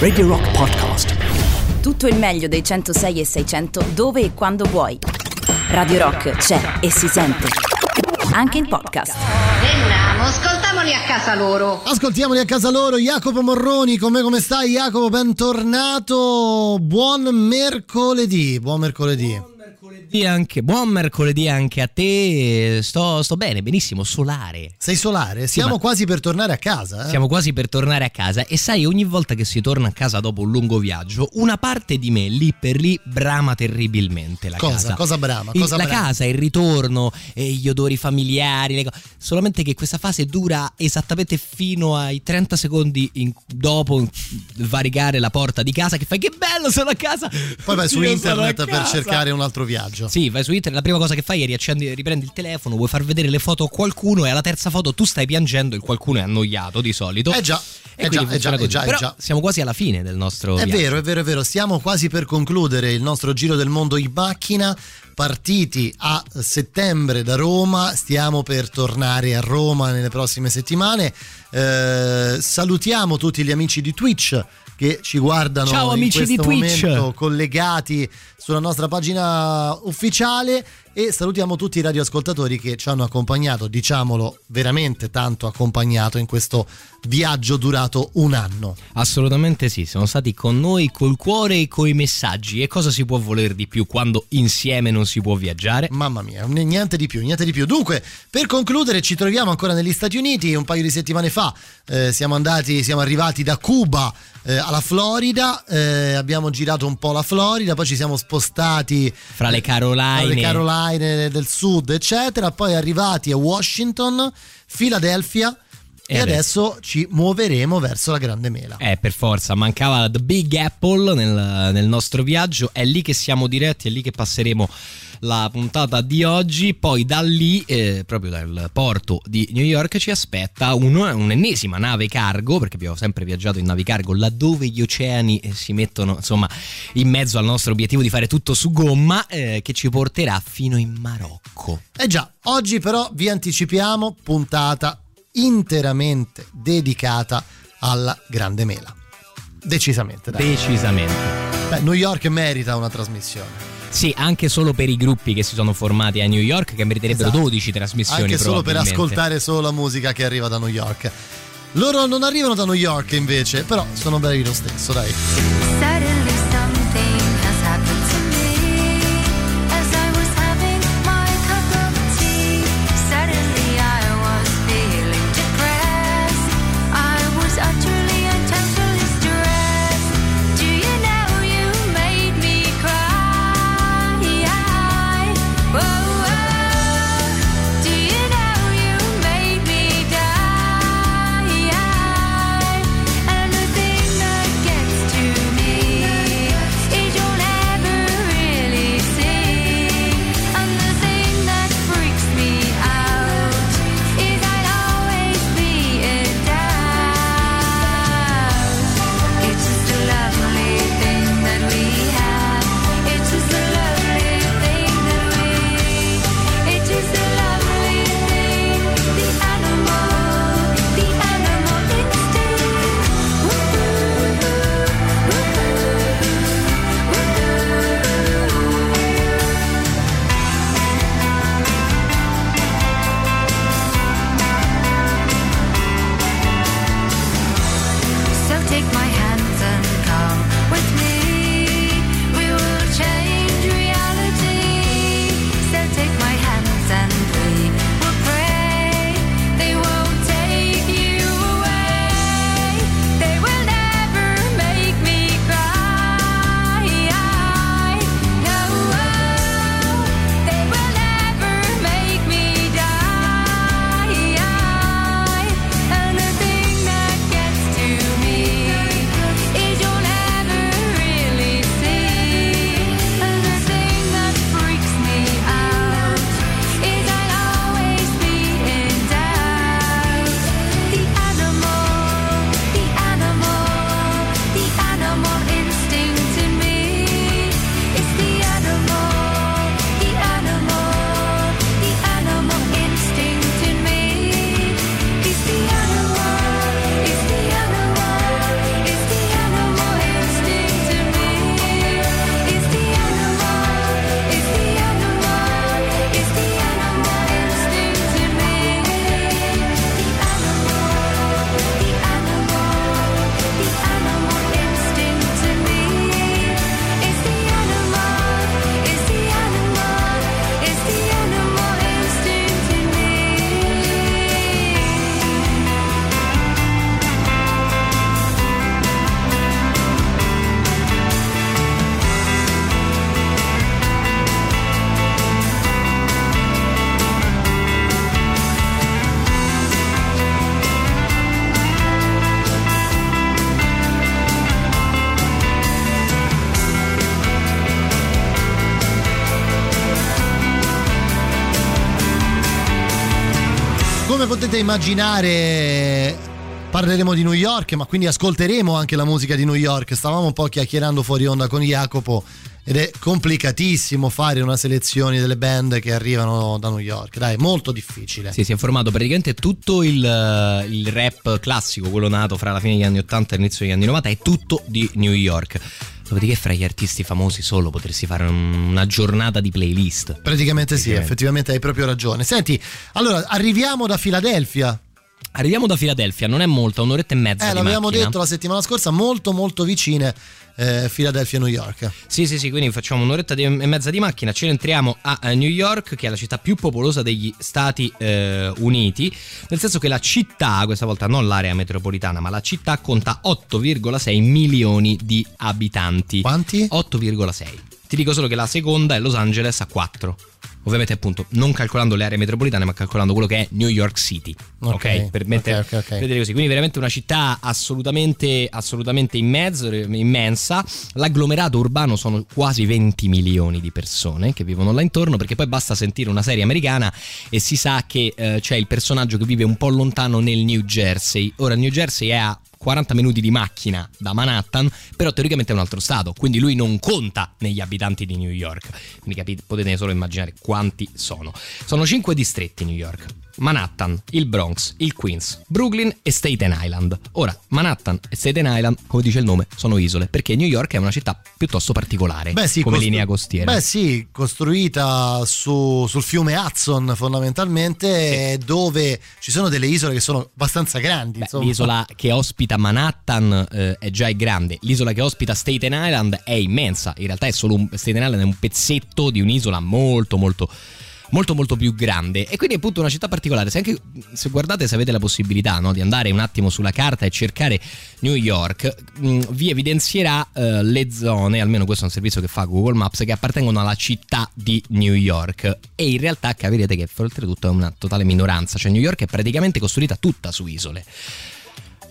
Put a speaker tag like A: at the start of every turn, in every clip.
A: Radio Rock Podcast.
B: Tutto il meglio dei 106 e 600 dove e quando vuoi. Radio Rock c'è e si sente. Anche in podcast.
C: Veniamo, ascoltamoli a casa loro.
D: Ascoltiamoli a casa loro, Jacopo Morroni, con me come stai Jacopo? Bentornato, buon mercoledì, buon mercoledì.
E: Mercoledì anche, buon mercoledì anche a te. Sto, sto bene, benissimo, solare.
D: Sei solare? Siamo
E: ma-
D: quasi per tornare a casa. Eh?
E: Siamo quasi per tornare a casa e sai, ogni volta che si torna a casa dopo un lungo viaggio, una parte di me lì per lì brama terribilmente la
D: Cosa?
E: casa.
D: Cosa brama? Cosa
E: la
D: brama?
E: casa, il ritorno, e gli odori familiari, le co- solamente che questa fase dura esattamente fino ai 30 secondi in- dopo varicare la porta di casa che fai che bello sono a casa.
D: Poi vai su internet per cercare un altro viaggio.
E: Sì, vai su internet, la prima cosa che fai è riaccendi, riprendi il telefono, vuoi far vedere le foto a qualcuno e alla terza foto tu stai piangendo, il qualcuno è annoiato di solito.
D: Eh già,
E: E
D: eh già, eh
E: funziona
D: già, eh già, eh
E: Però
D: già.
E: siamo quasi alla fine del nostro
D: È
E: viaggio.
D: vero, è vero, è vero. Stiamo quasi per concludere il nostro giro del mondo in macchina. Partiti a settembre da Roma, stiamo per tornare a Roma nelle prossime settimane. Eh, salutiamo tutti gli amici di Twitch che ci guardano
E: Ciao,
D: in
E: amici di
D: questo
E: Twitch.
D: momento collegati sulla nostra pagina ufficiale e salutiamo tutti i radioascoltatori che ci hanno accompagnato, diciamolo veramente tanto accompagnato in questo viaggio durato un anno.
E: Assolutamente sì, sono stati con noi col cuore e coi messaggi. E cosa si può voler di più quando insieme non si può viaggiare?
D: Mamma mia, niente di più, niente di più. Dunque, per concludere, ci troviamo ancora negli Stati Uniti. Un paio di settimane fa eh, siamo andati, siamo arrivati da Cuba eh, alla Florida. eh, abbiamo girato un po' la Florida, poi ci siamo spostati
E: Fra le Caroline.
D: tra le Caroline del Sud, eccetera. Poi arrivati a Washington, Philadelphia. E,
E: E
D: adesso ci muoveremo verso la Grande Mela.
E: Eh, per forza, mancava The Big Apple nel, nel nostro viaggio. È lì che siamo diretti, è lì che passeremo la puntata di oggi. Poi da lì, eh, proprio dal porto di New York, ci aspetta un- un'ennesima nave cargo, perché abbiamo sempre viaggiato in navi cargo laddove gli oceani eh, si mettono insomma in mezzo al nostro obiettivo di fare tutto su gomma, eh, che ci porterà fino in Marocco.
D: Eh già, oggi però vi anticipiamo puntata interamente dedicata alla Grande Mela. Decisamente, dai.
E: Decisamente.
D: Beh, New York merita una trasmissione.
E: Sì, anche solo per i gruppi che si sono formati a New York, che meriterebbero
D: Esatto.
E: 12 trasmissioni.
D: Anche solo per ascoltare solo la musica che arriva da New York. Loro non arrivano da New York invece, però sono bravi lo stesso, dai. Potete immaginare parleremo di New York, ma quindi ascolteremo anche la musica di New York. Stavamo un po' chiacchierando fuori onda con Jacopo ed è complicatissimo fare una selezione delle band che arrivano da New York. Dai, molto difficile.
E: Sì, si è formato praticamente tutto il, il rap classico, quello nato fra la fine degli anni 80 e l'inizio degli anni 90, è tutto di New York. Dopodiché fra gli artisti famosi solo potresti fare un- una giornata di playlist.
D: Praticamente sì,
E: Praticamente.
D: effettivamente hai proprio ragione. Senti, allora arriviamo da Filadelfia.
E: Arriviamo da Filadelfia, non è molto, un'oretta e mezza.
D: Eh,
E: di
D: l'avevamo
E: macchina.
D: detto la settimana scorsa, molto molto vicine eh, Filadelfia e New York.
E: Sì, sì, sì, quindi facciamo un'oretta e mezza di macchina, ci entriamo a eh, New York, che è la città più popolosa degli Stati eh, Uniti, nel senso che la città, questa volta non l'area metropolitana, ma la città conta 8,6 milioni di abitanti.
D: Quanti?
E: 8,6. Ti dico solo che la seconda è Los Angeles a 4. Ovviamente appunto non calcolando le aree metropolitane ma calcolando quello che è New York City. Ok,
D: Ok,
E: per, mettere,
D: ok, ok, ok.
E: per vedere così. Quindi veramente una città assolutamente, assolutamente in mezzo, immensa. L'agglomerato urbano sono quasi 20 milioni di persone che vivono là intorno perché poi basta sentire una serie americana e si sa che eh, c'è il personaggio che vive un po' lontano nel New Jersey. Ora New Jersey è a 40 minuti di macchina da Manhattan, però teoricamente è un altro stato, quindi lui non conta negli abitanti di New York. Quindi capite, potete solo immaginare quanti sono. Sono 5 distretti New York. Manhattan, il Bronx, il Queens, Brooklyn e Staten Island. Ora, Manhattan e Staten Island, come dice il nome, sono isole, perché New York è una città piuttosto particolare
D: Beh, sì,
E: come
D: costru-
E: linea costiera.
D: Beh sì, costruita su- sul fiume Hudson fondamentalmente, dove ci sono delle isole che sono abbastanza grandi.
E: Beh, l'isola che ospita Manhattan eh, è già grande, l'isola che ospita Staten Island è immensa, in realtà è solo un, Staten Island è un pezzetto di un'isola molto molto molto molto più grande. E quindi è appunto una città particolare. Se anche se guardate se avete la possibilità no, di andare un attimo sulla carta e cercare New York mh, vi evidenzierà eh, le zone almeno questo è un servizio che fa Google Maps che appartengono alla città di New York. E in realtà capirete che oltretutto è una totale minoranza. Cioè New York è praticamente costruita tutta su isole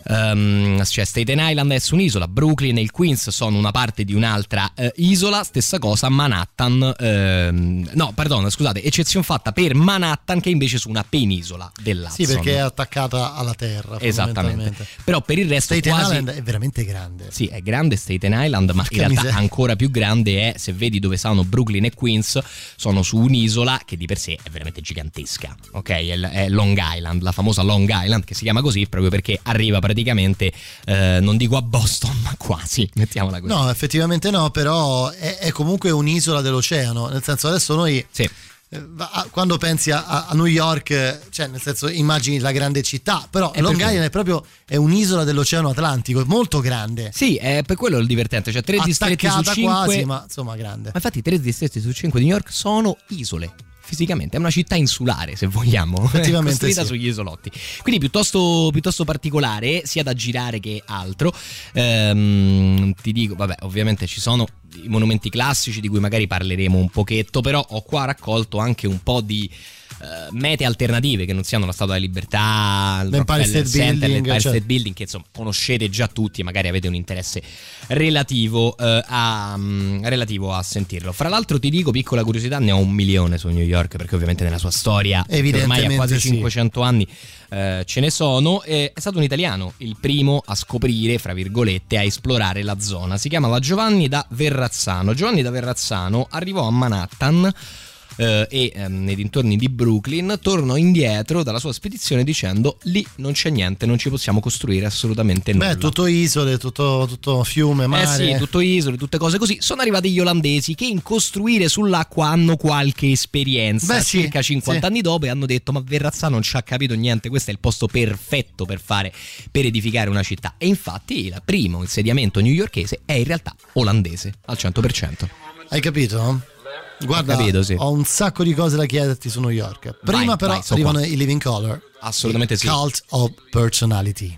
E: Ehm, cioè Staten Island è su un'isola, Brooklyn e il Queens sono una parte di un'altra eh, isola, stessa cosa Manhattan, ehm, no perdono scusate, eccezione fatta per Manhattan che è invece su una penisola dell'Hudson.
D: Sì, perché è attaccata alla terra.
E: Esattamente, però per il resto
D: Staten
E: quasi...
D: Island è veramente grande.
E: Sì, è grande Staten Island, ma
D: Porca
E: in realtà
D: miseria.
E: ancora più grande è, se vedi dove stanno Brooklyn e Queens, sono su un'isola che di per sé è veramente gigantesca, ok? È, è Long Island, la famosa Long Island, che si chiama così proprio perché arriva praticamente, eh, non dico a Boston, ma quasi, mettiamola così.
D: No, effettivamente no, però è, è comunque un'isola dell'oceano. Nel senso, adesso noi
E: Sì.
D: eh, quando pensi a, a- New York, cioè nel senso immagini la grande città, però
E: È
D: Long
E: per
D: Island è proprio è un'isola dell'oceano Atlantico, è molto grande.
E: Sì, è per quello il divertente, cioè tre distretti su
D: Attaccata
E: cinque...
D: quasi, ma insomma grande.
E: Ma infatti tre distretti su cinque di New York sono isole. Fisicamente è una città insulare, se vogliamo, costruita
D: sì.
E: sugli isolotti. Quindi piuttosto, piuttosto particolare, sia da girare che altro. Ehm, ti dico, vabbè, ovviamente ci sono i monumenti classici di cui magari parleremo un pochetto, però ho qua raccolto anche un po' di eh, mete alternative che non siano la Statua della Libertà, il
D: L'Empire State
E: Center,
D: Building,
E: l'Empire
D: cioè-
E: State Building, che insomma conoscete già tutti, magari avete un interesse relativo, eh, a, mm, relativo a sentirlo. Fra l'altro ti dico, piccola curiosità, ne ho un milione su New York, perché ovviamente nella sua storia, ormai
D: Evidentemente
E: quasi
D: sì.
E: 500 anni, eh, ce ne sono. E è stato un italiano, il primo a scoprire, fra virgolette, a esplorare la zona. Si chiamava Giovanni da Verrazzano. Giovanni da Verrazzano arrivò a Manhattan eh, e ehm, nei dintorni di Brooklyn, tornò indietro dalla sua spedizione dicendo lì non c'è niente, non ci possiamo costruire assolutamente nulla.
D: Beh, tutto isole, tutto, tutto fiume, mare.
E: Eh sì, tutto isole, tutte cose così. Sono arrivati gli olandesi che in costruire sull'acqua hanno qualche esperienza.
D: Beh, sì,
E: circa 50
D: sì.
E: anni dopo e hanno detto: Ma Verrazzano non ci ha capito niente. Questo è il posto perfetto per fare, per edificare una città. E infatti il primo insediamento newyorkese è in realtà olandese al 100%.
D: Hai capito? Guarda,
E: capito, sì.
D: ho un sacco di cose da chiederti su New York. Prima
E: Vai,
D: però
E: vai, so
D: arrivano
E: qua.
D: i Living Color.
E: Assolutamente sì.
D: Cult of Personality.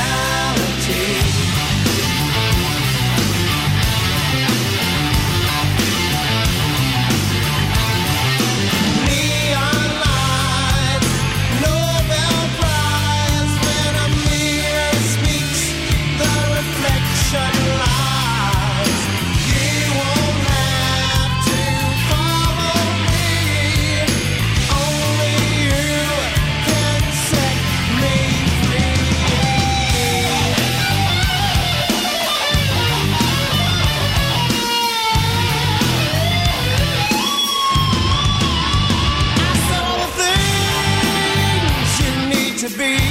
F: To be.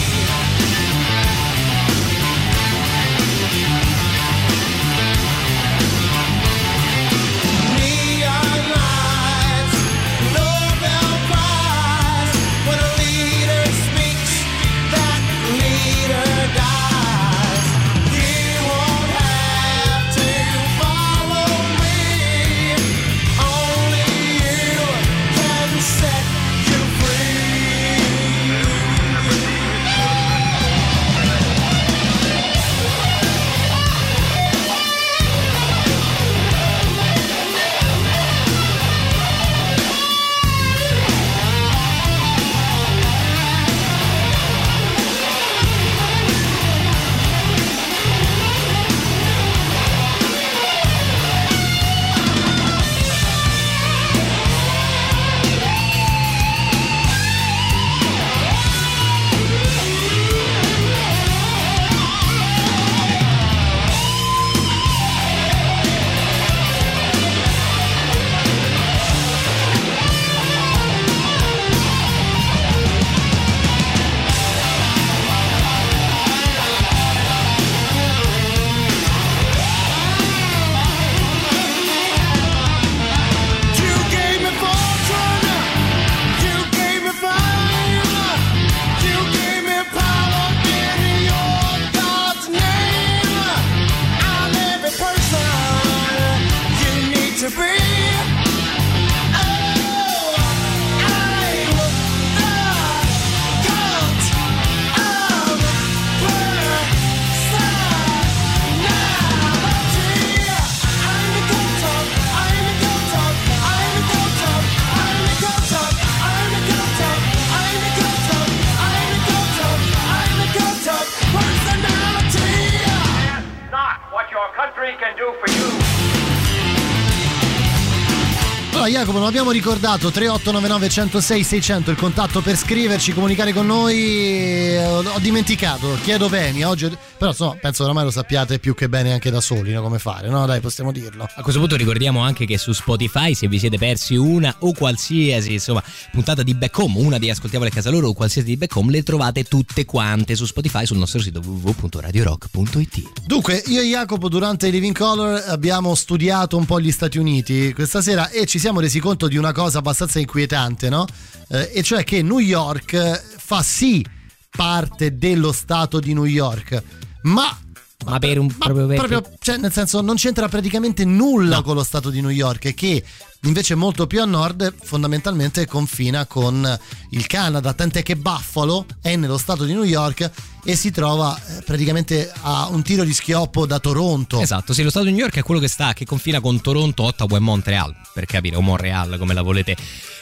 D: Abbiamo ricordato 3899 106 600 il contatto per scriverci, comunicare con noi. eh, Ho, dimenticato, chiedo bene. Oggi, però insomma, penso oramai lo sappiate più che bene anche da soli, no? come fare, no? Dai, possiamo dirlo.
E: A questo punto ricordiamo anche che su Spotify, se vi siete persi una o qualsiasi insomma, puntata di Back Home, una di Ascoltiamole a casa loro o qualsiasi di Back Home, le trovate tutte quante su Spotify sul nostro sito www.radiorock.it.
D: Dunque, io e Jacopo durante i Living Color abbiamo studiato un po' gli Stati Uniti questa sera e ci siamo resi conto di una cosa abbastanza inquietante, no? Eh, e cioè che New York fa sì parte dello stato di New York, ma
E: Ma per un
D: ma
E: proprio,
D: proprio, cioè, nel senso, non c'entra praticamente nulla
E: No.
D: con lo stato di New York, che invece molto più a nord fondamentalmente confina con il Canada, tant'è che Buffalo è nello stato di New York e si trova eh, praticamente a un tiro di schioppo da Toronto.
E: Esatto, sì, lo Stato di New York è quello che sta, che confina con Toronto, Ottawa e Montreal, per capire, o Montreal come la volete,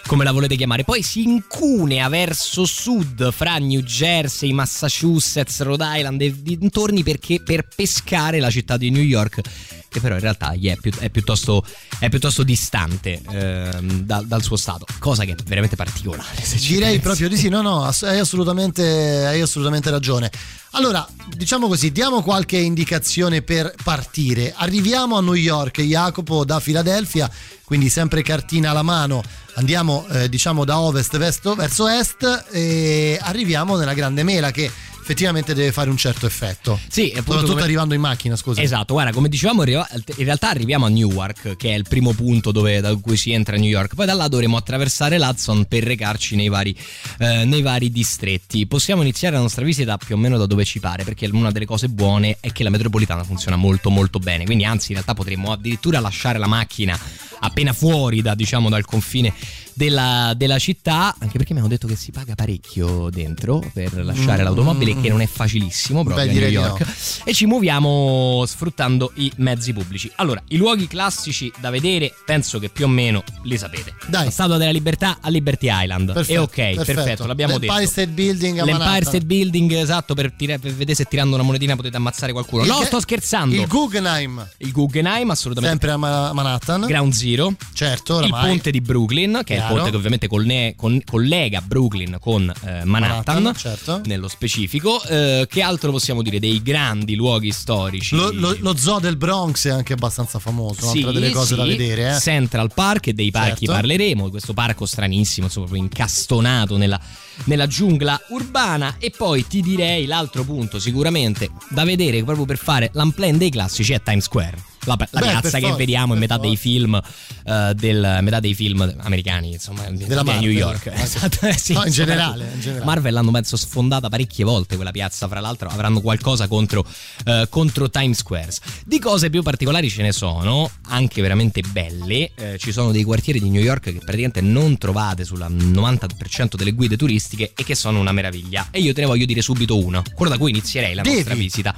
E: come la volete chiamare. Poi si incunea verso sud fra New Jersey, Massachusetts, Rhode Island e dintorni perché per pescare la città di New York che però in realtà gli è, più- è piuttosto, è piuttosto distante ehm, da- dal suo stato, cosa che è veramente particolare.
D: Direi proprio di sì, no, no, ass- hai assolutamente, hai assolutamente ragione. Allora, diciamo così, diamo qualche indicazione per partire. Arriviamo a New York, Jacopo da Filadelfia, quindi sempre cartina alla mano. Andiamo, eh, diciamo, da ovest verso, verso est e arriviamo nella Grande Mela che effettivamente deve fare un certo effetto.
E: Sì, appunto
D: Soprattutto
E: come-
D: arrivando in macchina, scusa.
E: Esatto, guarda, come dicevamo, in realtà arriviamo a Newark, che è il primo punto dove, da cui si entra a New York. Poi da là dovremo attraversare l'Hudson per recarci nei vari, eh, nei vari distretti. Possiamo iniziare la nostra visita più o meno da dove ci pare, perché una delle cose buone è che la metropolitana funziona molto molto bene. Quindi, anzi, in realtà potremmo addirittura lasciare la macchina appena fuori da, diciamo, dal confine della, della città, anche perché mi hanno detto che si paga parecchio dentro per lasciare
D: Mm.
E: l'automobile, che non è facilissimo proprio
D: Beh,
E: a New York. E ci muoviamo sfruttando i mezzi pubblici. Allora, i luoghi classici da vedere, penso che più o meno li sapete.
D: Dai.
E: La Statua della Libertà a Liberty Island.
D: Perfetto,
E: e ok, perfetto, l'abbiamo
D: L'Empire
E: detto.
D: State Building a
E: L'Empire
D: Manhattan.
E: State Building, esatto, per, tira- per vedere se tirando una monetina potete ammazzare qualcuno.
D: Il
E: no,
D: che-
E: sto scherzando.
D: Il Guggenheim,
E: Il Guggenheim, assolutamente.
D: sempre a Ma- Manhattan.
E: Ground Zero.
D: certo,
E: Il
D: oramai.
E: ponte di Brooklyn, che è il
D: Chiaro.
E: che ovviamente colne- con- collega Brooklyn con eh, Manhattan,
D: Manhattan, certo.
E: nello specifico. Eh, che altro possiamo dire? Dei grandi luoghi storici.
D: Lo, lo- lo zoo del Bronx è anche abbastanza famoso, un'altra delle cose da
E: sì.
D: vedere. Eh.
E: Central Park e dei parchi
D: Certo.
E: parleremo, questo parco stranissimo, insomma, proprio incastonato nella, nella giungla urbana. E poi ti direi l'altro punto sicuramente da vedere proprio per fare l'unplan dei classici è Times Square. La, la
D: Beh,
E: piazza che
D: forza,
E: vediamo in metà
D: forza.
E: dei film eh, del, metà dei film americani, insomma,
D: Della
E: New
D: Marvel.
E: York.
D: Ah, sì.
E: Esatto, eh, sì,
D: No, in generale, in generale.
E: Marvel l'hanno penso sfondata parecchie volte quella piazza, fra l'altro avranno qualcosa contro, eh, contro Times Square. Di cose più particolari ce ne sono, anche veramente belle, Eh, ci sono dei quartieri di New York che praticamente non trovate sul 90% delle guide turistiche e che sono una meraviglia. E io te ne voglio dire subito uno, quello da cui inizierei la
D: Devi.
E: nostra visita.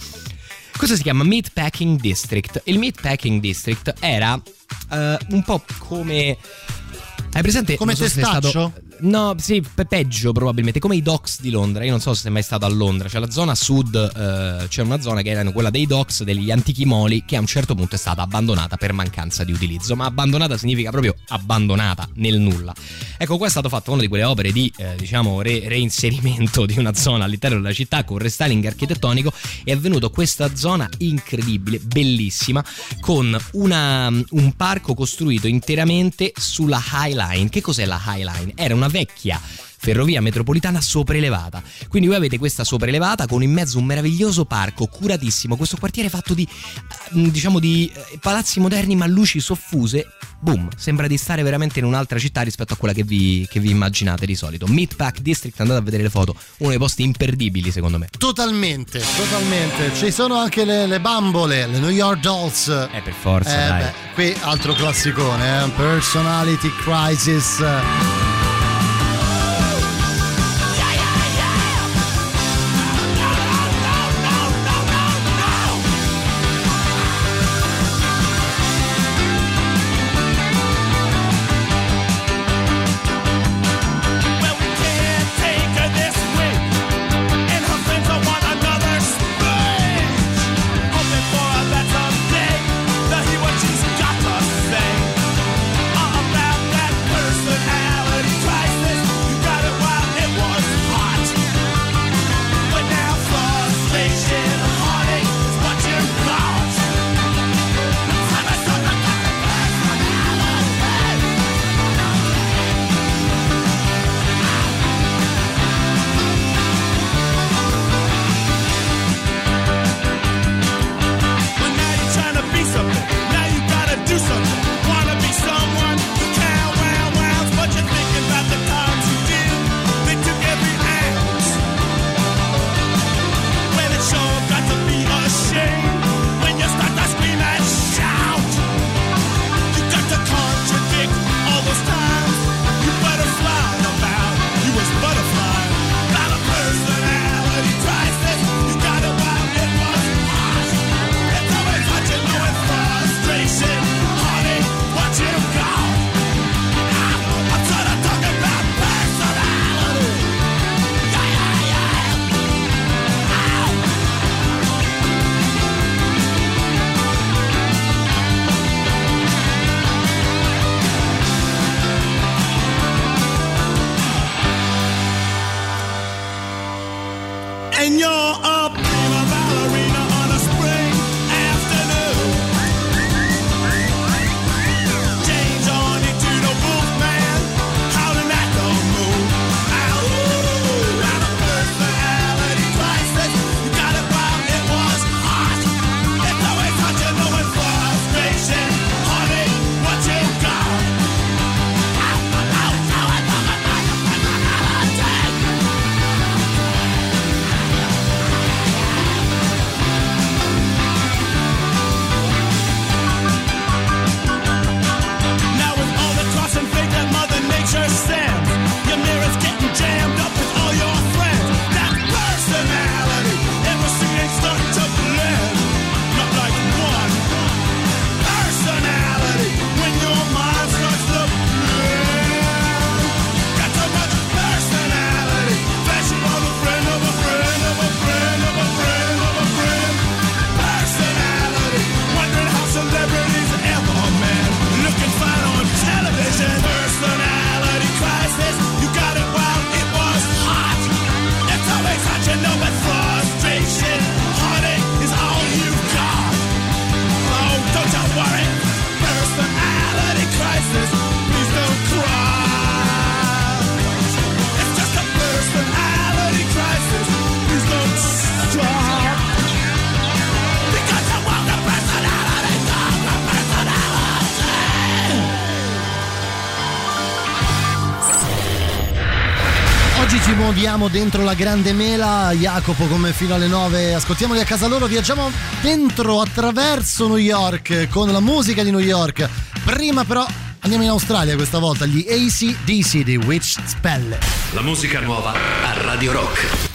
E: Questo si chiama Meatpacking District. Il Meatpacking District era eh, un po' come... Hai presente?
D: Come
E: so
D: Testaccio?
E: stato- No, sì, pe- peggio probabilmente, come i docks di Londra. Io non so se sei mai stato a Londra. C'è la zona sud, eh, c'è una zona che era quella dei docks, degli antichi moli, che a un certo punto è stata abbandonata per mancanza di utilizzo. Ma abbandonata significa proprio abbandonata nel nulla. Ecco, qua è stato fatto una di quelle opere di, eh, diciamo, re- reinserimento di una zona all'interno della città con restyling architettonico. È avvenuto questa zona incredibile, bellissima, con una- un parco costruito interamente sulla High Line. Che cos'è la High Line? Era una vecchia ferrovia metropolitana sopraelevata. Quindi voi avete questa sopraelevata con in mezzo un meraviglioso parco curatissimo. Questo quartiere fatto di eh, diciamo di eh, palazzi moderni ma luci soffuse. Boom, sembra di stare veramente in un'altra città rispetto a quella che vi, che vi immaginate di solito. Meatpack District, andate a vedere le foto, uno dei posti imperdibili secondo me.
D: Totalmente, totalmente. Ci sono anche le, le bambole, le New York Dolls.
E: Eh, per forza,
D: Eh,
E: dai.
D: beh, qui altro classicone, eh? Personality Crisis. dentro la grande mela, Jacopo come fino alle 9, ascoltiamoli a casa loro, viaggiamo dentro attraverso New York con la musica di New York. Prima però andiamo in Australia questa volta, gli ACDC di Witch Spell.
G: La musica nuova a Radio Rock.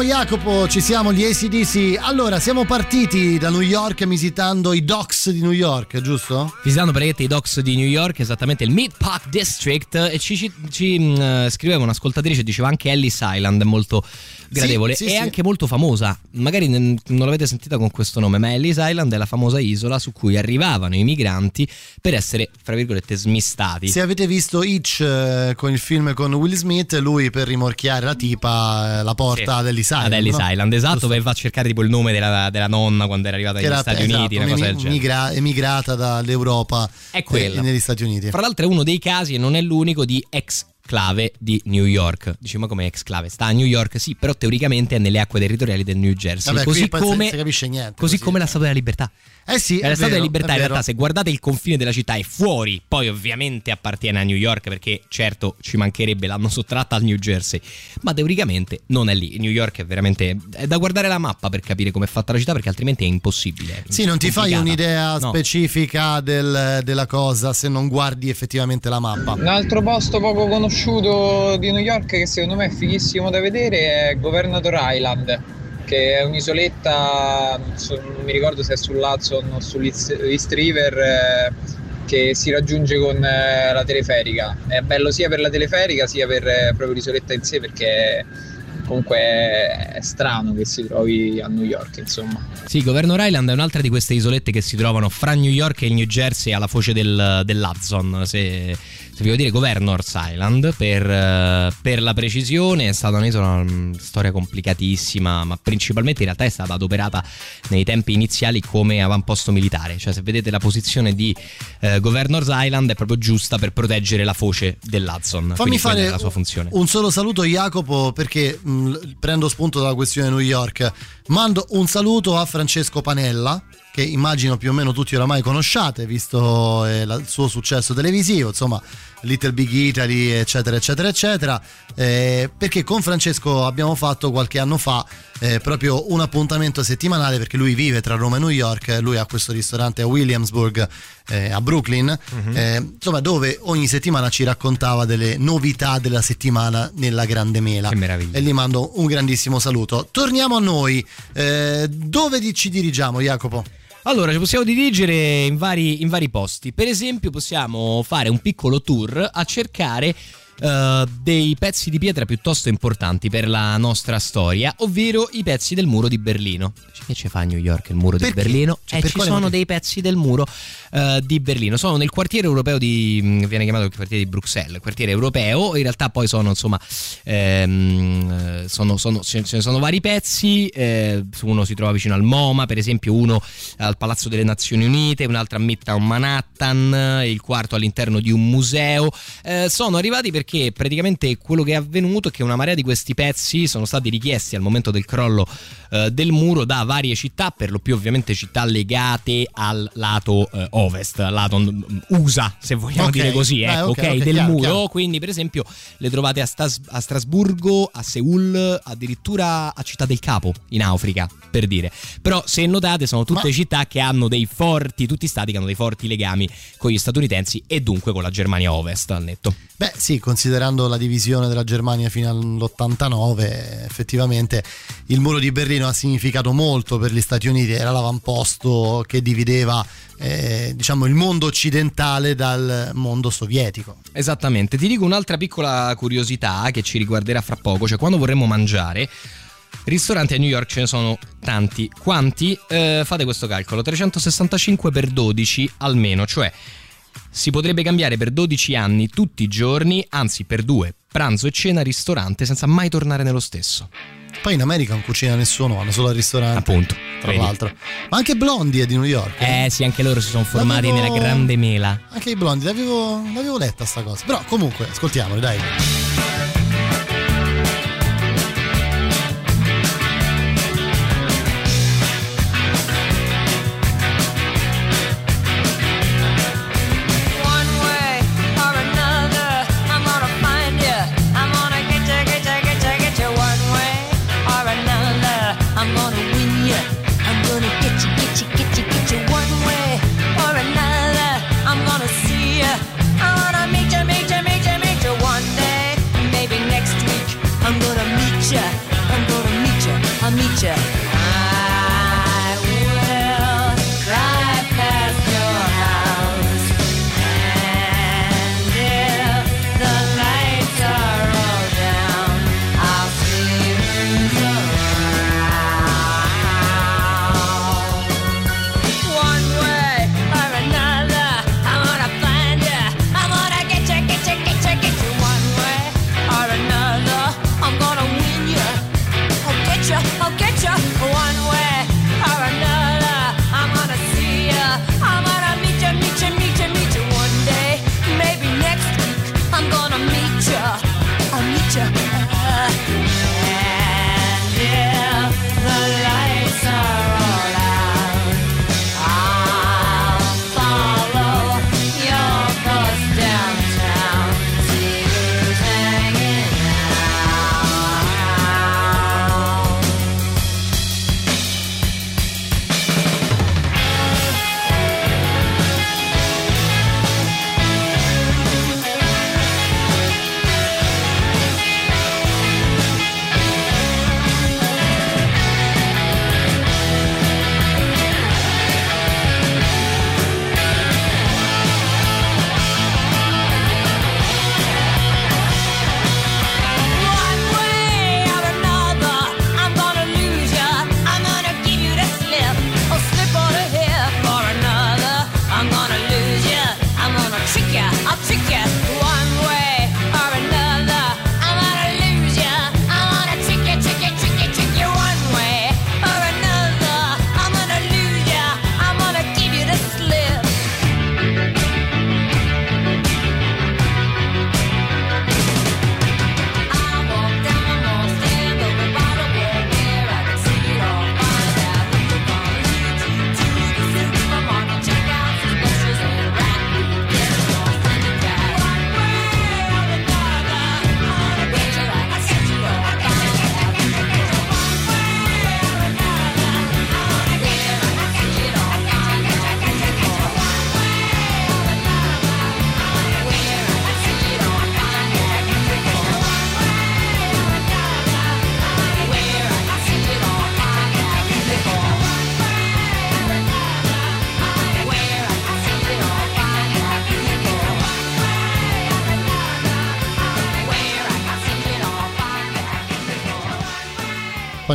D: Siamo Jacopo, ci siamo gli ACDC. Allora, siamo partiti da New York visitando i docks di New York, giusto?
E: Visitando praticamente i docks di New York, esattamente il Meat Park District, e ci, ci- ci, mh, scriveva un'ascoltatrice, diceva anche Ellis Island è molto gradevole
D: sì,
E: e
D: sì.
E: anche molto famosa. Magari non l'avete sentita con questo nome, ma Ellis Island è la famosa isola su cui arrivavano i migranti per essere, fra virgolette, smistati.
D: Se avete visto Hitch eh, con il film con Will Smith, lui per rimorchiare la tipa eh, la porta
E: Sì.
D: ad Ellis Island.
E: Ad Ellis
D: no?
E: Island, esatto,
D: Giusto.
E: per va a cercare tipo il nome della, della nonna quando era arrivata negli
D: era
E: Stati
D: esatto,
E: Uniti, una cosa del genere.
D: migra- emigrata dall'Europa
E: È quella.
D: eh, negli Stati Uniti.
E: Fra l'altro è uno dei casi, e non è l'unico, di ex clave di New York. Dici, ma come ex clave? Sta a New York, sì, però teoricamente è nelle acque territoriali del New Jersey.
D: Vabbè,
E: così come,
D: non si capisce niente.
E: così come la Statua della Libertà.
D: Eh sì,
E: la
D: è
E: Statua della Libertà,
D: è
E: in realtà, se guardate il confine della città è fuori, poi ovviamente appartiene a New York, perché certo ci mancherebbe, l'hanno sottratta al New Jersey, ma teoricamente non è lì. New York è veramente. è da guardare la mappa per capire com'è fatta la città, perché altrimenti è impossibile.
D: Sì, non ti fai un'idea
E: No.
D: specifica del- della cosa se non guardi effettivamente la mappa.
H: Un altro posto poco conosciuto di New York che secondo me è fighissimo da vedere è Governor Island, che è un'isoletta, non mi ricordo se è sull'Hudson o sull'East East River, eh, che si raggiunge con eh, la teleferica. È bello sia per la teleferica sia per eh, proprio l'isoletta in sé perché comunque è strano che si trovi a New York, insomma.
E: Sì, Governor Island è un'altra di queste isolette che si trovano fra New York e il New Jersey alla foce del, dell'Hudson. Se, devo dire Governor's Island, per, eh, per la precisione, è stata un'isola, una storia complicatissima, ma principalmente in realtà è stata adoperata nei tempi iniziali come avamposto militare. Cioè, se vedete la posizione di eh, Governor's Island è proprio giusta per proteggere la foce dell'Hudson.
D: Fammi fare
E: la sua funzione.
D: un solo saluto Jacopo perché mh, prendo spunto dalla questione New York. Mando un saluto a Francesco Panella che immagino più o meno tutti oramai conosciate visto eh, la- il suo successo televisivo, insomma Little Big Italy eccetera eccetera eccetera eh, perché con Francesco abbiamo fatto qualche anno fa eh, proprio un appuntamento settimanale perché lui vive tra Roma e New York, lui ha questo ristorante a Williamsburg eh, a Brooklyn, eh, insomma dove ogni settimana ci raccontava delle novità della settimana nella Grande Mela.
E: Che meraviglia.
D: E gli mando un grandissimo saluto. Torniamo a noi, Eh, dove ci dirigiamo Jacopo?
E: Allora, ci possiamo dirigere in vari, in vari posti. Per esempio, possiamo fare un piccolo tour a cercare eh, dei pezzi di pietra piuttosto importanti per la nostra storia, ovvero i pezzi del muro di Berlino. Che ci fa a New York il muro
D: Perché?
E: di Berlino?
D: Cioè,
E: Eh, ci sono
D: motivo?
E: dei pezzi del muro eh, di Berlino. Sono nel quartiere europeo di. mh, viene chiamato il quartiere di Bruxelles, il quartiere europeo. In realtà poi sono insomma. ehm, sono, sono- ce ce ne sono vari pezzi. eh, uno si trova vicino al MoMA, per esempio, uno al Palazzo delle Nazioni Unite, un altro a Midtown Manhattan, il quarto all'interno di un museo. Eh, sono arrivati perché praticamente quello che è avvenuto è che una marea di questi pezzi sono stati richiesti al momento del crollo eh, del muro da varie città, per lo più ovviamente città legate al lato eh, ovest, lato mm, USA, se vogliamo
D: Ok.
E: dire così,
D: Eh,
E: ecco,
D: ok,
E: ok,
D: ok,
E: del
D: chiaro,
E: muro.
D: chiaro.
E: Quindi, per esempio, le trovate a, Stas- a Strasburgo, a Seul, addirittura a Città del Capo, in Africa, per dire. Però, se notate, sono tutte
D: Ma-
E: città che hanno dei forti, tutti stati che hanno dei forti legami con gli statunitensi e dunque con la Germania ovest, al netto.
D: Beh sì, considerando la divisione della Germania fino all'89, effettivamente il muro di Berlino ha significato molto per gli Stati Uniti, era l'avamposto che divideva eh, diciamo il mondo occidentale dal mondo sovietico.
E: Esattamente, ti dico un'altra piccola curiosità che ci riguarderà fra poco, cioè quando vorremmo mangiare, ristoranti a New York ce ne sono tanti, quanti? Eh, fate questo calcolo, 365 per 12 almeno, cioè si potrebbe cambiare per 12 anni tutti i giorni, anzi per due, pranzo e cena, ristorante, senza mai tornare nello stesso.
D: Poi in America non cucina nessuno, vanno solo al ristorante.
E: Appunto,
D: Tra
E: vedi?
D: l'altro. Ma anche Blondie è di New York.
E: Eh sì, anche loro si sono formati
D: L'avevo-
E: nella grande mela.
D: Anche i blondi, l'avevo, l'avevo letta sta cosa. Però comunque, ascoltiamoli, dai.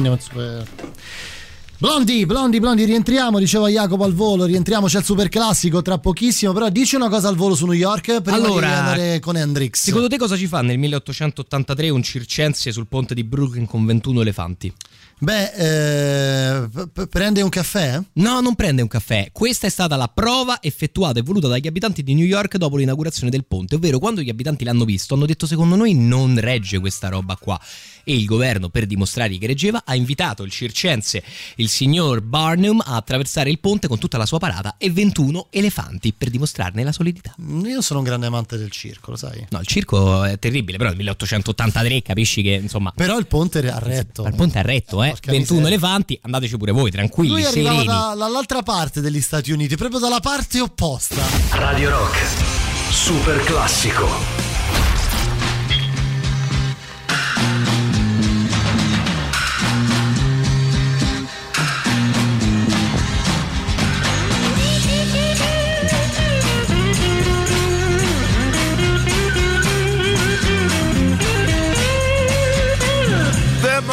D: Andiamo al super. Blondi, blondi, blondi, rientriamo, diceva Jacopo al volo, rientriamo, c'è il super classico tra pochissimo, però dici una cosa al volo su New York prima
E: Allora,
D: di andare con Hendrix.
E: Secondo te cosa ci fa nel 1883 un circense sul ponte di Brooklyn con 21 elefanti?
D: Beh, eh, p- prende un caffè?
E: No, non prende un caffè. Questa è stata la prova effettuata e voluta dagli abitanti di New York dopo l'inaugurazione del ponte, ovvero quando gli abitanti l'hanno visto hanno detto secondo noi non regge questa roba qua. E il governo, per dimostrare che reggeva, ha invitato il circense, il signor Barnum, a attraversare il ponte con tutta la sua parata e 21 elefanti per dimostrarne la solidità.
D: Io sono un grande amante del circo, lo sai.
E: No, il circo è terribile, però nel 1883 capisci che insomma...
D: Però il ponte ha retto.
E: Il ponte ha retto, eh?
D: Porca
E: 21
D: miseria.
E: elefanti, andateci pure voi, tranquilli,
D: Lui arrivava
E: sereni.
D: da- dall'altra parte degli Stati Uniti, proprio dalla parte opposta.
A: Radio Rock. Super classico.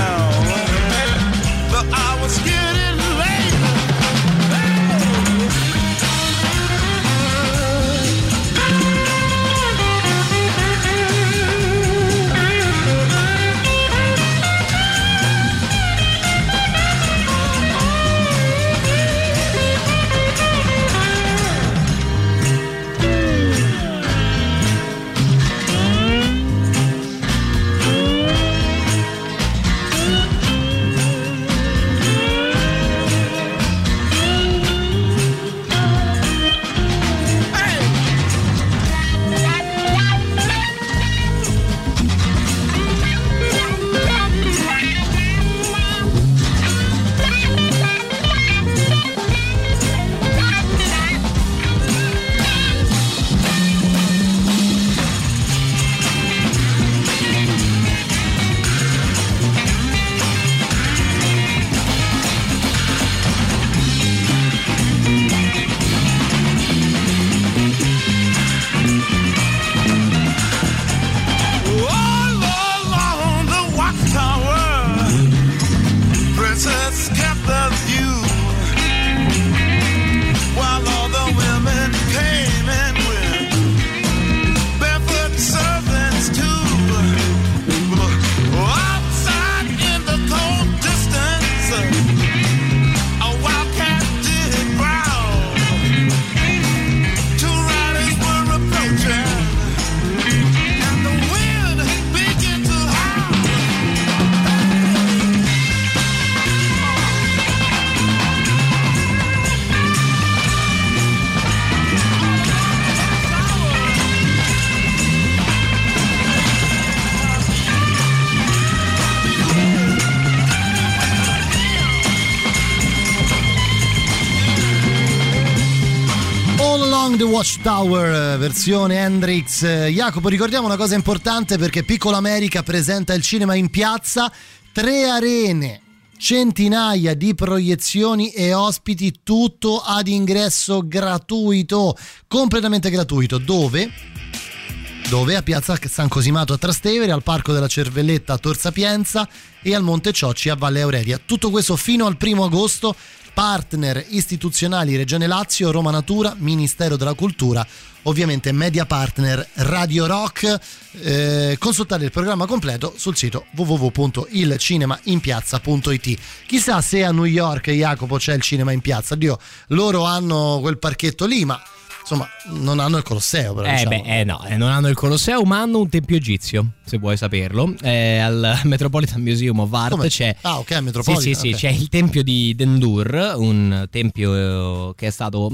F: down. Watchtower,
D: eh, versione Hendrix. Eh, Jacopo, ricordiamo una cosa importante perché Piccola America presenta il cinema in piazza, tre arene, centinaia di proiezioni e ospiti, tutto ad ingresso gratuito, completamente gratuito. Dove? Dove? A Piazza San Cosimato a Trastevere, al Parco della Cervelletta a Tor Sapienza e al Monte Ciocci a Valle Aurelia. Tutto questo fino al primo agosto. Partner istituzionali Regione Lazio, Roma Natura, Ministero della Cultura, ovviamente media partner Radio Rock. Eh, consultate il programma completo sul sito www.ilcinemainpiazza.it. Chissà se a New York, Jacopo, c'è il cinema in piazza. Dio, loro hanno quel parchetto lì, ma insomma non hanno il Colosseo. Però,
E: Eh
D: diciamo.
E: beh, eh no, eh, non hanno il Colosseo, ma hanno un tempio egizio, se vuoi saperlo. Eh, al Metropolitan Museum of Art
D: Come?
E: c'è...
D: Ah, ok, Metropolitan,
E: Sì, sì, sì,
D: ok.
E: c'è il tempio di Dendur, un tempio che è stato...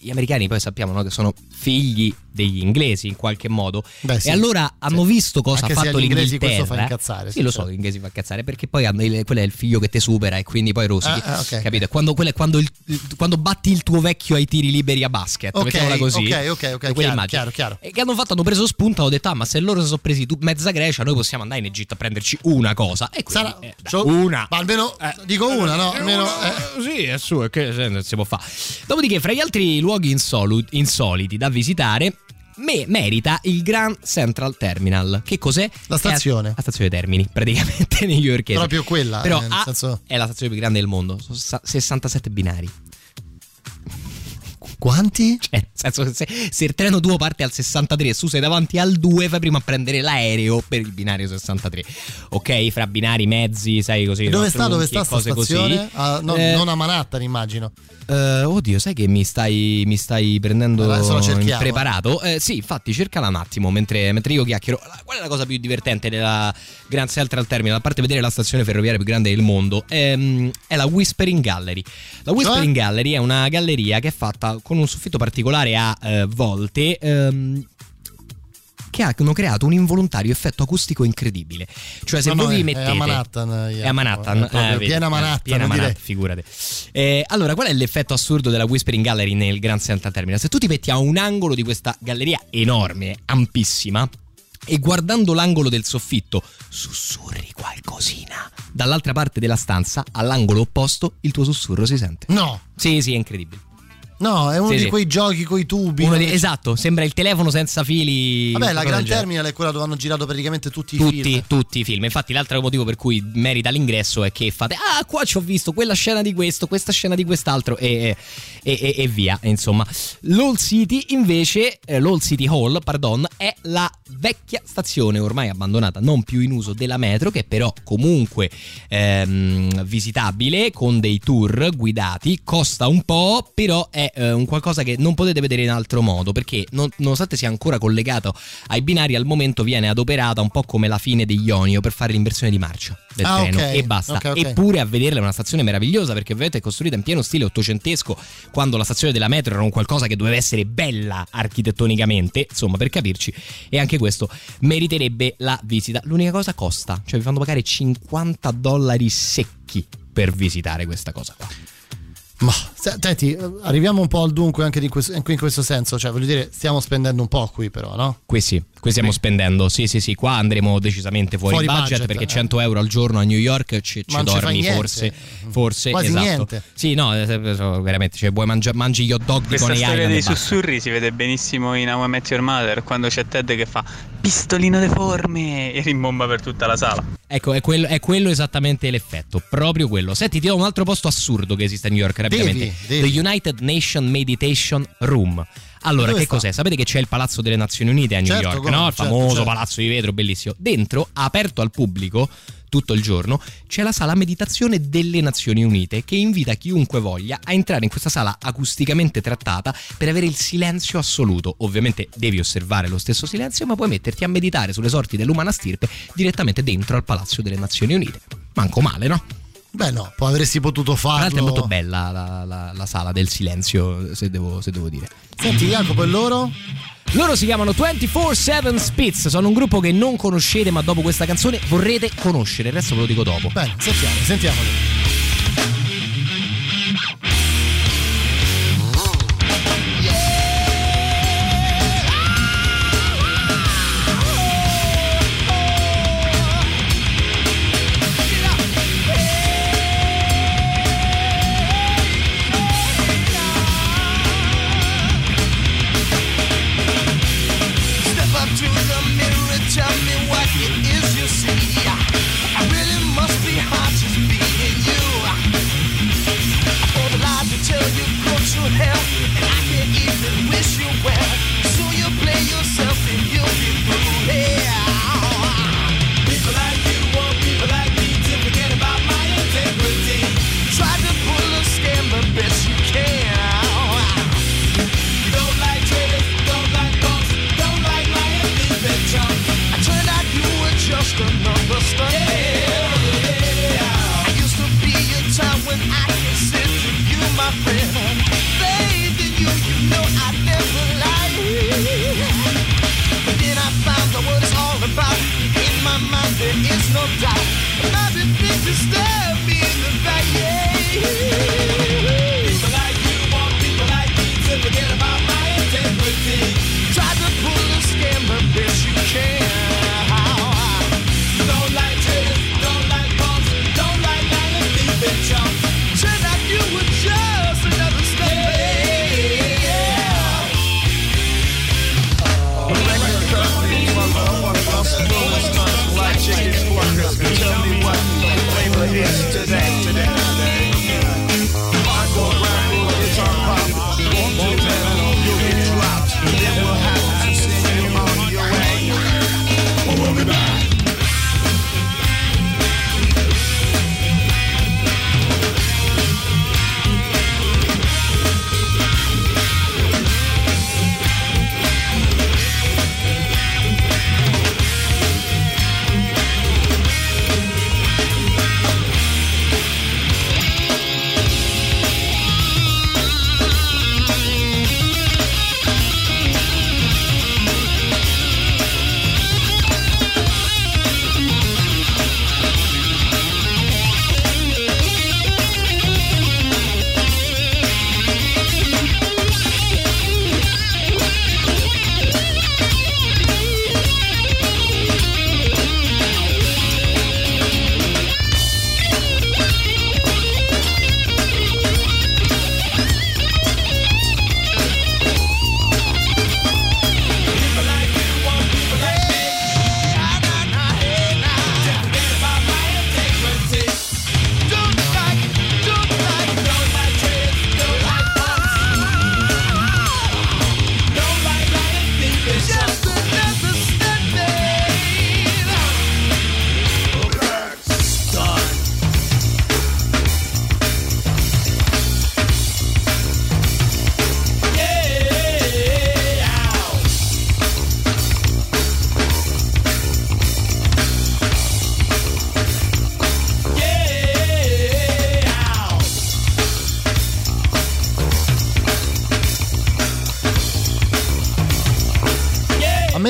E: gli, americani poi sappiamo no, che sono figli degli inglesi in qualche modo.
D: Beh, sì.
E: E allora hanno visto cosa
D: Anche
E: ha
D: se
E: fatto l'Inghilterra.
D: questo fa incazzare,
E: Sì,
D: sì,
E: lo
D: certo.
E: so che gli inglesi fa incazzare perché poi hanno il- quello è il figlio che te supera e quindi poi rosichi.
D: Ah, ah, ok.
E: Capito? Quando, quello è quando, il- quando batti il tuo vecchio ai tiri liberi a basket,
D: Ok,
E: mettiamola così.
D: ok, ok, ok, chiaro, chiaro, chiaro.
E: E che hanno fatto, hanno preso spunto, hanno detto, ah, ma se loro si sono presi tu- mezza Grecia, noi possiamo andare in Egitto a prenderci una cosa. E quindi,
D: Sarà-
E: eh,
D: c'ho-
E: una.
D: Ma almeno dico una, no? Almeno, eh.
E: Sì, è su, che se- non si può fare. Dopodiché, fra gli altri luoghi insolu- insoliti da visitare, me- merita il Grand Central Terminal. Che cos'è?
D: La stazione.
E: È la stazione Termini, praticamente newyorkese.
D: Proprio quella,
E: Però
D: eh, nel
E: ha-
D: senso-
E: è la stazione più grande del mondo. Sono sa- 67 binari.
D: Quanti?
E: Cioè, nel senso se, se il treno tuo parte al 63 e tu sei davanti al 2, fai prima a prendere l'aereo per il binario 63. Ok, fra binari, mezzi, sai così.
D: Dove
E: no,
D: sta, dove sta
E: e cose
D: stazione?
E: così.
D: Ah, no,
E: Eh,
D: Non a Manhattan, immagino.
E: eh, oddio, sai che mi stai, mi stai prendendo
D: Adesso la cerchiamo.
E: impreparato? Eh, sì, infatti, cercala un attimo mentre, mentre io chiacchiero. Qual è la cosa più divertente della Grand Central Terminal? A parte vedere la stazione ferroviaria più grande del mondo, ehm, è la Whispering Gallery. La Whispering Gallery è una galleria che è fatta con un soffitto particolare a eh, volte. ehm, che hanno creato un involontario effetto acustico incredibile. Cioè, se
D: No, no,
E: voi
D: è-
E: vi
D: è
E: mettete.
D: a Manhattan, eh,
E: È a Manhattan.
D: è
E: eh,
D: piena
E: eh,
D: Manhattan,
E: piena. Manhattan, figurate. Eh, allora, qual è l'effetto assurdo della Whispering Gallery nel Grand Central Terminal? Se tu ti metti a un angolo di questa galleria enorme, ampissima, e guardando l'angolo del soffitto sussurri qualcosina, dall'altra parte della stanza, all'angolo opposto, il tuo sussurro si sente.
D: No,
E: Sì, sì, è incredibile.
F: No, è uno
E: Sì,
F: di
E: sì.
F: quei giochi coi tubi.
E: Uno di- esatto, sembra il telefono senza fili.
F: Vabbè, la
E: genere.
F: Terminal è quella dove hanno girato praticamente tutti i
E: Tutti,
F: film.
E: tutti i film. Infatti, l'altro motivo per cui merita l'ingresso è che fate: Ah, qua ci ho visto quella scena di questo, questa scena di quest'altro, e, e- e- e via. Insomma, l'Old City, invece, eh, l'Old City Hall, pardon, è la vecchia stazione ormai abbandonata, non più in uso della metro, che però comunque ehm, visitabile con dei tour guidati. Costa un po', però è eh, un qualcosa che non potete vedere in altro modo perché non- nonostante sia ancora collegato ai binari, al momento viene adoperata un po' come la fine degli Ionio per fare l'inversione di marcia del
F: Ah,
E: treno
F: ok.
E: e basta.
F: Ok, ok.
E: Eppure a vederla è una stazione meravigliosa perché ovviamente è costruita in pieno stile ottocentesco quando la stazione della metro era un qualcosa che doveva essere bella architettonicamente, insomma per capirci, e anche questo meriterebbe la visita. L'unica cosa costa, cioè vi fanno pagare 50 dollari secchi per visitare questa cosa qua.
F: Ma se- senti, eh, arriviamo un po' al dunque anche questo- anche in questo senso, cioè voglio dire, stiamo spendendo un po' qui però, no?
E: Qui sì, qui stiamo spendendo, sì sì sì, qua andremo decisamente fuori,
F: Fuori
E: budget,
F: budget,
E: perché
F: eh.
E: 100 euro al giorno a New York ci, ci dormi forse, forse,
F: Quasi
E: esatto.
F: niente.
E: Sì, no, eh, veramente, cioè vuoi mangia- mangi gli hot dog
I: Questa
E: Coney
I: storia
E: Island e
I: dei
E: basta.
I: sussurri si vede benissimo in How I Met Your Mother quando c'è Ted che fa pistolino deforme e rimbomba per tutta la sala.
E: Ecco, è quello, è quello esattamente l'effetto, proprio quello. Senti, ti do un altro posto assurdo che esiste a New York rapidamente.
F: Devi, devi.
E: The United Nation Meditation Room. Allora,
F: Dove
E: che
F: sta?
E: cos'è? Sapete che c'è il Palazzo delle Nazioni Unite a New
F: Certo,
E: York,
F: come
E: no, Il
F: certo,
E: famoso
F: certo.
E: palazzo di vetro, bellissimo. Dentro, aperto al pubblico tutto il giorno, c'è la sala meditazione delle Nazioni Unite che invita chiunque voglia a entrare in questa sala acusticamente trattata per avere il silenzio assoluto. Ovviamente devi osservare lo stesso silenzio, ma puoi metterti a meditare sulle sorti dell'umana stirpe direttamente dentro al Palazzo delle Nazioni Unite. Manco male, no?
F: Beh no, poi avresti potuto
E: Tra
F: farlo.
E: l'altro è molto bella la, la- la sala del silenzio, se devo, se devo dire.
F: Senti Jacopo e loro?
E: Loro si chiamano 24-7 Spitz, sono un gruppo che non conoscete, ma dopo questa canzone vorrete conoscere. Il resto ve lo dico dopo.
F: Bene, sentiamo, sentiamoli.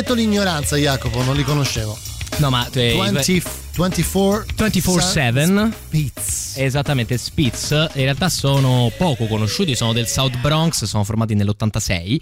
D: Ammetto l'ignoranza, Jacopo, non li conoscevo.
E: No, ma eh,
D: 20 24
E: 24/7
D: Spitz.
E: Esattamente, Spitz in realtà sono poco conosciuti, sono del South Bronx, sono formati nell'86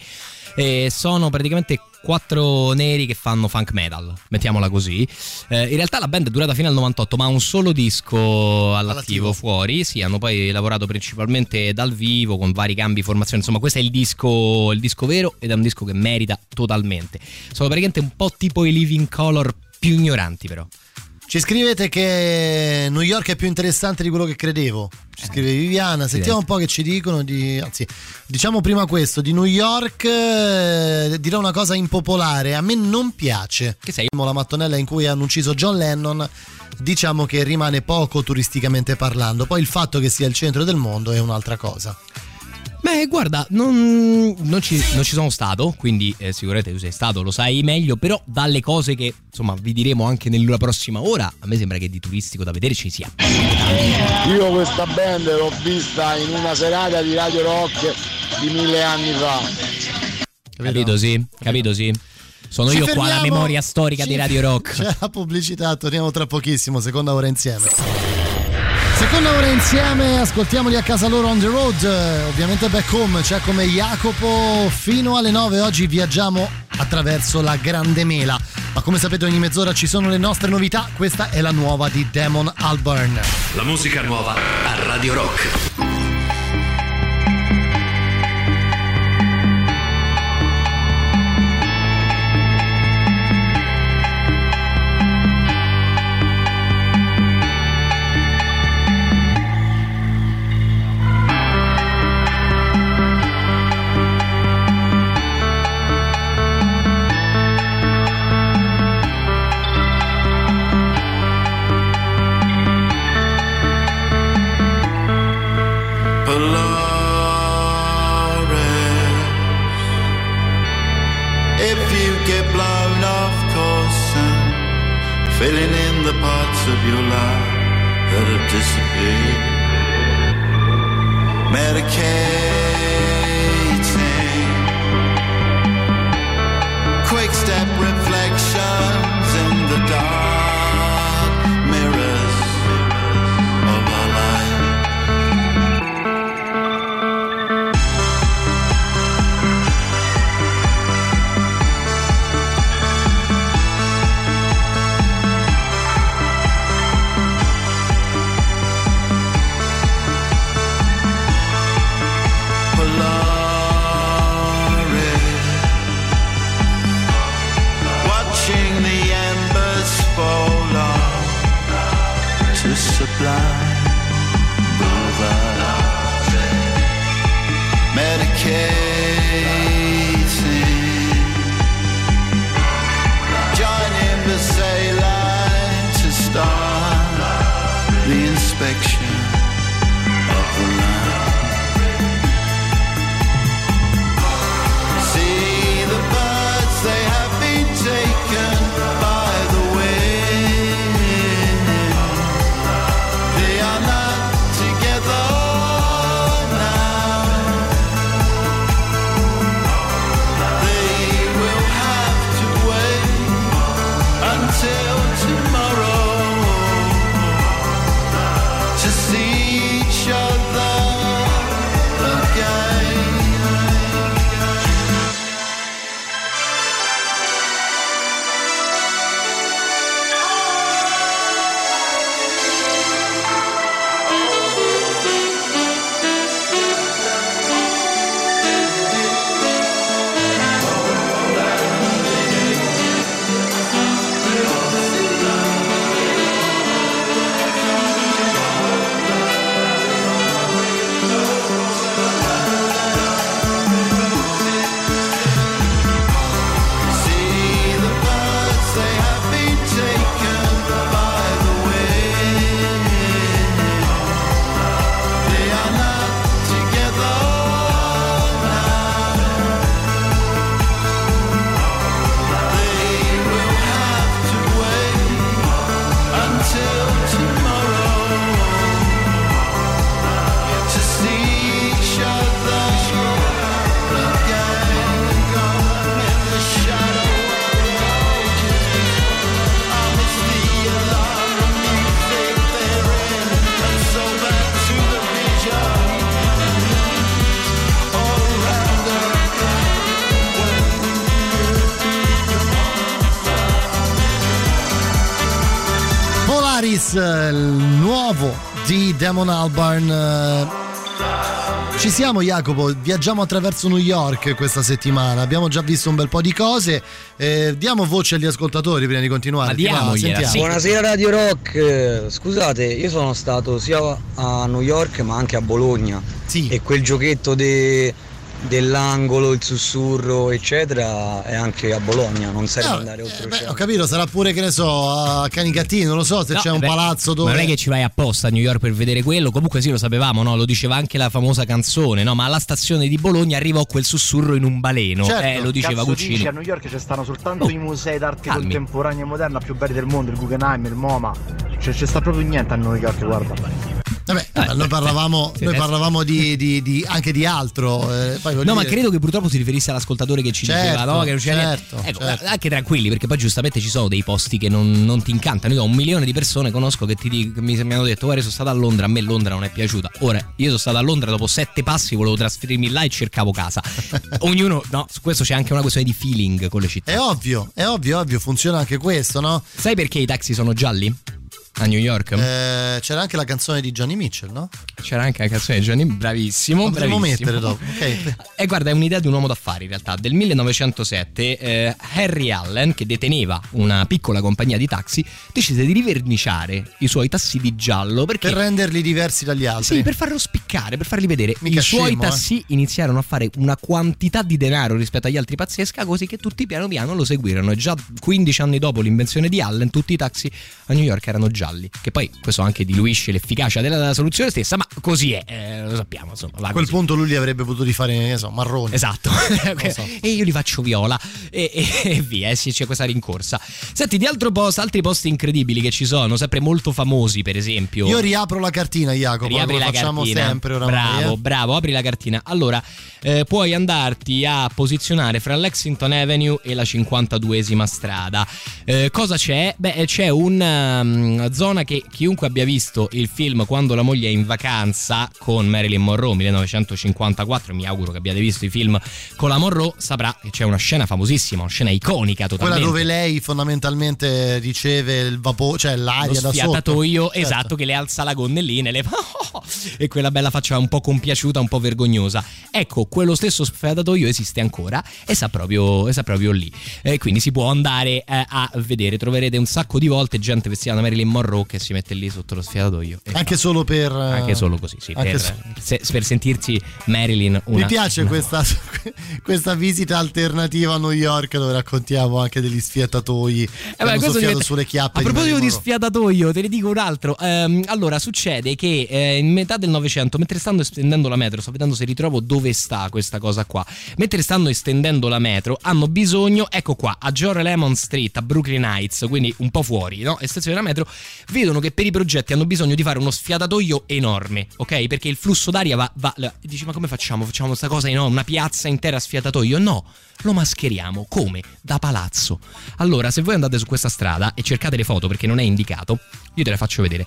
E: e sono praticamente quattro neri che fanno funk metal, mettiamola così. Eh, in realtà la band è durata fino al 98, ma ha un solo disco all'attivo, fuori. Sì, hanno poi lavorato principalmente dal vivo con vari cambi di formazione. Insomma, questo è il disco, il disco vero ed è un disco che merita totalmente. Sono praticamente un po' tipo i Living Color più ignoranti, però.
D: Ci scrivete che New York è più interessante di quello che credevo. Ci scrive Viviana. Sentiamo un po' che ci dicono. Di, anzi, diciamo prima questo: di New York eh, dirò una cosa impopolare. A me non piace.
E: Che sei?
D: La mattonella in cui hanno ucciso John Lennon. Diciamo che rimane poco turisticamente parlando. Poi il fatto che sia il centro del mondo è un'altra cosa.
E: Beh, guarda, non, non ci, non ci sono stato, quindi eh, sicuramente tu sei stato, lo sai meglio, però dalle cose che insomma vi diremo anche nella prossima ora, a me sembra che di turistico da vedere ci sia.
J: Io questa band l'ho vista in una serata di Radio Rock di mille anni fa.
E: Capito, sì, capito, sì. Sono
D: Ci
E: io qua la
D: fermiamo.
E: memoria storica
D: Ci-
E: di Radio Rock.
D: C'è la pubblicità, torniamo tra pochissimo, seconda ora insieme. Seconda ora insieme, ascoltiamoli a casa loro on the road, ovviamente back home, c'è come Jacopo fino alle 9, oggi viaggiamo attraverso la Grande Mela, ma come sapete ogni mezz'ora ci sono le nostre novità, questa è la nuova di Damon Albarn.
A: La musica nuova a Radio Rock.
K: Of your life that have disappeared, medicating, quick step
D: Damon Albarn. eh, Ci siamo Jacopo, viaggiamo attraverso New York questa settimana, abbiamo già visto un bel po' di cose, eh, diamo voce agli ascoltatori prima di continuare. Sentiamo.
E: sì.
L: Buonasera Radio Rock, scusate, io sono stato sia a New York ma anche a Bologna e quel giochetto de- dell'angolo, il sussurro eccetera è anche a Bologna, non serve
D: No,
L: andare
D: eh,
L: oltre
D: beh, ho capito, sarà pure che ne so, a Canicattì, non lo so se
E: No,
D: c'è un
E: beh,
D: palazzo
E: Ma
D: dove...
E: non è che ci vai apposta a New York per vedere quello, comunque sì lo sapevamo, no? lo diceva anche la famosa canzone, no? ma alla stazione di Bologna arrivò quel sussurro in un baleno,
M: Certo.
E: eh, lo diceva
M: Cazzo
E: Guccini.
M: dici, a New York ci stanno soltanto
E: Oh,
M: i musei d'arte
E: calmi.
M: contemporanea e moderna più belli del mondo, il Guggenheim, il MoMA. Cioè, ci sta proprio niente a New York, guarda.
D: Vabbè, vabbè, noi parlavamo, noi
E: adesso-
D: parlavamo di, di- di- anche di altro. eh,
E: No, ma
D: dire-
E: credo che purtroppo si riferisse all'ascoltatore che ci
D: Certo,
E: diceva no? che non c'era
D: certo,
E: niente. Ecco,
D: certo.
E: anche tranquilli, perché poi giustamente ci sono dei posti che non, non ti incantano. Io ho un milione di persone conosco che ti dic- mi, mi hanno detto: Guarda, sono stato a Londra, a me Londra non è piaciuta. Ora, io sono stato a Londra dopo sette passi, volevo trasferirmi là e cercavo casa. Ognuno, no, su questo c'è anche una questione di feeling con le città.
D: È ovvio, è ovvio, ovvio, funziona anche questo, no?
E: Sai perché i taxi sono gialli? A New York?
D: Eh, c'era anche la canzone di Johnny Mitchell, no?
E: C'era anche la canzone di Johnny, bravissimo.
D: La potremmo
E: bravissimo.
D: mettere dopo, ok.
E: E guarda, è un'idea di un uomo d'affari in realtà. Del 1907 eh, Harry Allen, che deteneva una piccola compagnia di taxi, decise di riverniciare i suoi tassi di giallo perché...
D: Per renderli diversi dagli altri.
E: Sì, per farlo spiccare, per farli vedere.
D: Mica
E: I suoi
D: scemo, eh.
E: tassi iniziarono a fare una quantità di denaro rispetto agli altri pazzesca, così che tutti piano piano lo seguirono. E già 15 anni dopo l'invenzione di Allen, tutti i taxi a New York erano gialli. Che poi questo anche diluisce l'efficacia della, della soluzione stessa, ma così è, eh, lo sappiamo. Insomma,
D: A quel
E: così.
D: punto lui li avrebbe potuti fare, ne so, marroni.
E: Esatto,
D: so.
E: e io li faccio viola e, e- e via, eh, sì, c'è questa rincorsa. Senti, di altro posto, altri posti incredibili che ci sono, sempre molto famosi, per esempio.
D: Io riapro la cartina, Jacopo.
E: Riapri
D: come
E: la
D: facciamo
E: cartina.
D: sempre oramai.
E: bravo,
D: eh.
E: bravo, apri la cartina. Allora, eh, puoi andarti a posizionare fra Lexington Avenue e la 52esima strada. Eh, cosa c'è? Beh, c'è una zona che chiunque abbia visto il film Quando la moglie è in vacanza con Marilyn Monroe 1954, mi auguro che abbiate visto i film con la Monroe, saprà che c'è una scena famosissima, una scena iconica
D: Quella
E: totalmente.
D: dove lei fondamentalmente riceve il vapore, cioè l'aria
E: lo
D: da sotto.
E: sfiatatoio
D: Certo.
E: esatto che le alza la gonnellina e le fa e quella bella faccia un po' compiaciuta un po' vergognosa ecco quello stesso sfiatatoio esiste ancora e sta proprio, e sta proprio lì e quindi si può andare eh, a vedere troverete un sacco di volte gente vestita da Marilyn Monroe che si mette lì sotto lo sfiatatoio
D: Anche solo per.
E: anche solo così sì, per,
D: so-
E: se- per sentirsi Marilyn una
D: Mi piace
E: una-
D: questa, questa visita alternativa a New York dove raccontiamo anche degli sfiatatoi
E: Eh beh, diventa-
D: sulle chiappe
E: A proposito di
D: Monroe.
E: sfiatatoio, te ne dico un altro. Ehm, allora, succede che eh, in metà del Novecento, mentre stanno estendendo la metro, sto vedendo se ritrovo dove sta questa cosa qua. Mentre stanno estendendo la metro, hanno bisogno, ecco qua, a George Lemon Street, a Brooklyn Heights, quindi un po' fuori, no? Estensione della metro, vedono che per i progetti hanno bisogno di fare uno sfiatatoio enorme, ok? Perché il flusso d'aria va. va dici, ma come facciamo? Facciamo questa cosa enorme, una piazza intera a sfiatatoio? No, lo mascheriamo come? Da palazzo. Allora, se voi andate su questa strada e cercate le foto perché non è indicato, io te le faccio vedere.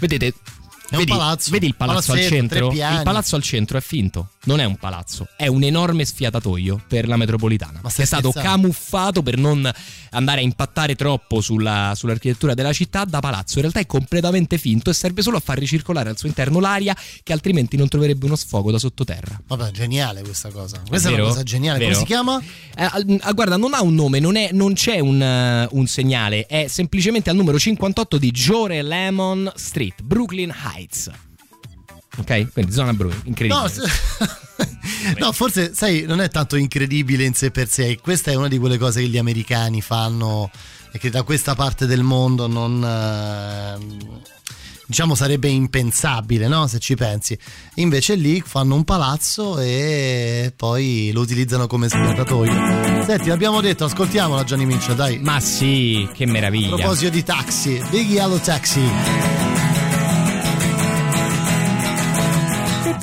E: Vedete.
D: È un
E: vedi,
D: palazzo.
E: vedi il palazzo al
D: Palazzetto,
E: centro?
D: tre piani.
E: Il palazzo al centro è finto, non è un palazzo, è un enorme sfiatatoio per la metropolitana.
D: Ma
E: che è stato
D: scherzando?
E: camuffato per non andare a impattare troppo sulla- sull'architettura della città da palazzo. In realtà è completamente finto e serve solo a far ricircolare al suo interno l'aria che altrimenti non troverebbe uno sfogo da sottoterra.
D: Vabbè, geniale questa cosa. Questa è,
E: Vero?
D: una cosa geniale.
E: Vero?
D: Come si chiama?
E: Eh, ah, guarda, non ha un nome, non, è- non c'è un, eh, un segnale, è semplicemente al numero 58 di Jore Lemon Street, Brooklyn Heights. Ok? Quindi zona blu, incredibile.
D: No, se- no, forse, sai, non è tanto incredibile in sé per sé. Questa è una di quelle cose che gli americani fanno e che da questa parte del mondo non. ehm, Diciamo sarebbe impensabile, no? Se ci pensi. Invece lì fanno un palazzo e poi lo utilizzano come sfiatatoio. Senti, l'abbiamo detto, ascoltiamola Johnny Mitchell, dai.
E: Ma sì, che
D: A
E: meraviglia.
D: proposito di taxi, Big Yellow Taxi.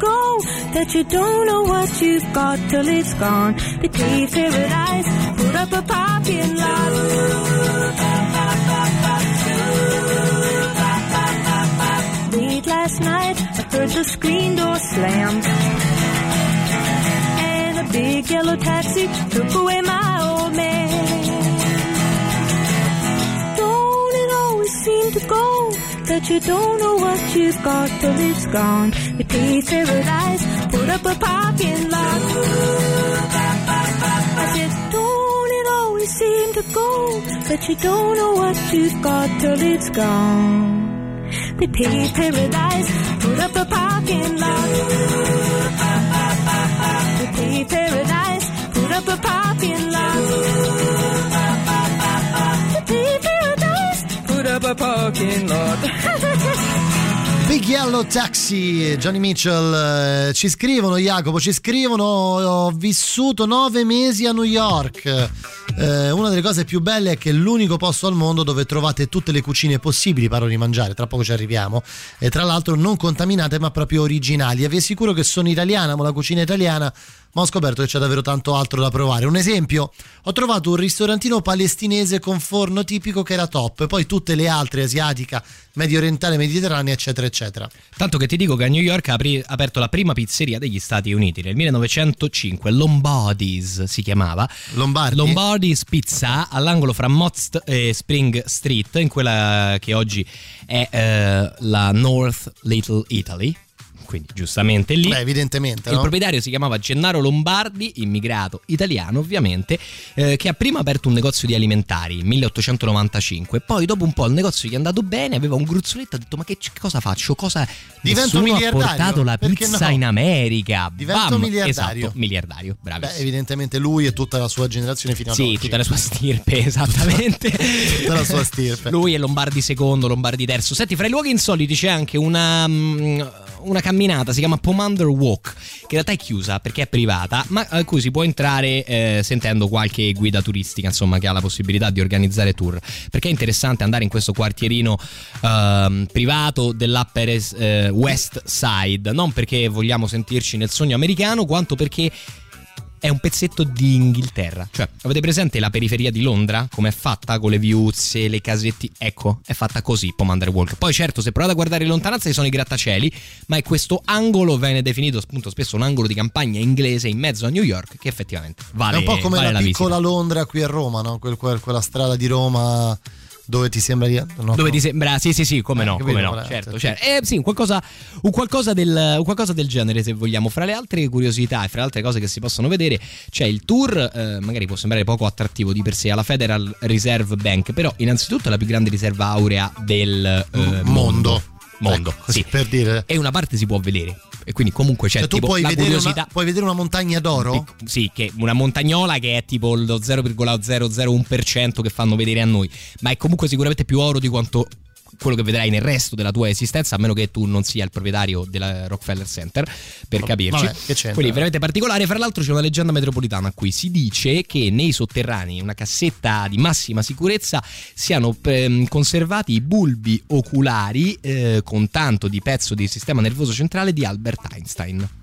N: Go that you don't know what you've got till it's gone. Paved paradise, put up a parking lot. Late last night, I heard the screen door slam. And a big yellow taxi took away my old man. Don't it always seem to go that you don't know what you've got till it's gone? They paved paradise, put up a parking lot. I said, don't it always seem to go that you don't know what you've got till it's gone? They paved paradise, put up a parking lot. They paved paradise, put up a parking lot. Up a parking lot.
D: Big Yellow Taxi, Johnny Mitchell, eh, ci scrivono Jacopo, ci scrivono, ho vissuto nove mesi a New York. Eh, una delle cose più belle è che è l'unico posto al mondo dove trovate tutte le cucine possibili, parlo di mangiare, tra poco ci arriviamo, e tra l'altro non contaminate ma proprio originali. E vi assicuro che sono italiana, ma la cucina italiana ma ho scoperto che c'è davvero tanto altro da provare. Un esempio, ho trovato un ristorantino palestinese con forno tipico che era top, poi tutte le altre asiatica, medio orientale, mediterranea, eccetera, eccetera.
E: Tanto che ti dico che a New York ha aperto la prima pizzeria degli Stati Uniti nel 1905, Lombardi's si chiamava.
D: Lombardi?
E: Lombardi's Pizza all'angolo fra Mott e Spring Street, in quella che oggi è eh, la North Little Italy. Quindi giustamente lì.
D: Beh, evidentemente.
E: Il
D: no?
E: proprietario si chiamava Gennaro Lombardi, immigrato italiano ovviamente, eh, che ha prima aperto un negozio di alimentari nel 1895. Poi dopo un po' il negozio gli è andato bene, aveva un gruzzoletto, ha detto ma che cosa faccio? Cosa...
D: Divento
E: Nessuno ha
D: miliardario,
E: portato la pizza
D: no?
E: in America.
D: Divento
E: Bam!
D: miliardario.
E: Esatto, miliardario,
D: Beh,
E: bravissimo.
D: evidentemente lui e tutta la sua generazione fino ad
E: Sì,
D: oggi.
E: tutta la sua stirpe, esattamente.
D: tutta la sua stirpe.
E: Lui è Lombardi secondo, Lombardi terzo. Senti, fra i luoghi insoliti c'è anche una, mm, una camminata, si chiama Pomander Walk, che in realtà è chiusa perché è privata, ma a cui si può entrare eh, sentendo qualche guida turistica, insomma, che ha la possibilità di organizzare tour. Perché è interessante andare in questo quartierino ehm, privato dell'Upper eh, West Side, non perché vogliamo sentirci nel sogno americano, quanto perché è un pezzetto di Inghilterra. Cioè, avete presente la periferia di Londra? Come è fatta con le viuzze, le casetti? Ecco, è fatta così Pomander Walk. Poi certo, se provate a guardare in lontananza ci sono i grattacieli, ma è questo angolo, viene definito appunto spesso un angolo di campagna inglese in mezzo a New York, che effettivamente vale
D: è un po' come
E: vale
D: la
E: la
D: piccola
E: visita.
D: Londra qui a Roma, no? Quel- quel- quella strada di Roma dove ti sembra di... no,
E: Dove
D: no.
E: ti sembra, sì, sì, sì, come
D: Eh,
E: no, come no,
D: è?
E: certo,
D: Sì,
E: certo. Eh, sì, un qualcosa, un, qualcosa del, un qualcosa del genere, se vogliamo. Fra le altre curiosità e fra le altre cose che si possono vedere, c'è il tour, eh, magari può sembrare poco attrattivo di per sé, alla Federal Reserve Bank, però innanzitutto è la più grande riserva aurea del eh, mondo.
D: mondo.
E: Mondo,
D: Ecco,
E: sì.
D: Per dire...
E: E una parte si può vedere, e quindi comunque c'è
D: Cioè, tu
E: tipo
D: puoi
E: la
D: vedere,
E: curiosità.
D: una, puoi vedere una montagna d'oro?
E: Sì, che una montagnola che è tipo lo 0,001% che fanno vedere a noi, ma è comunque sicuramente più oro di quanto quello che vedrai nel resto della tua esistenza, a meno che tu non sia il proprietario della Rockefeller Center, per capirci.
D: Vabbè?
E: Quindi veramente particolare. Fra l'altro c'è una leggenda metropolitana a cui si dice che nei sotterranei, in una cassetta di massima sicurezza, siano ehm, conservati i bulbi oculari eh, con tanto di pezzo di sistema nervoso centrale di Albert Einstein.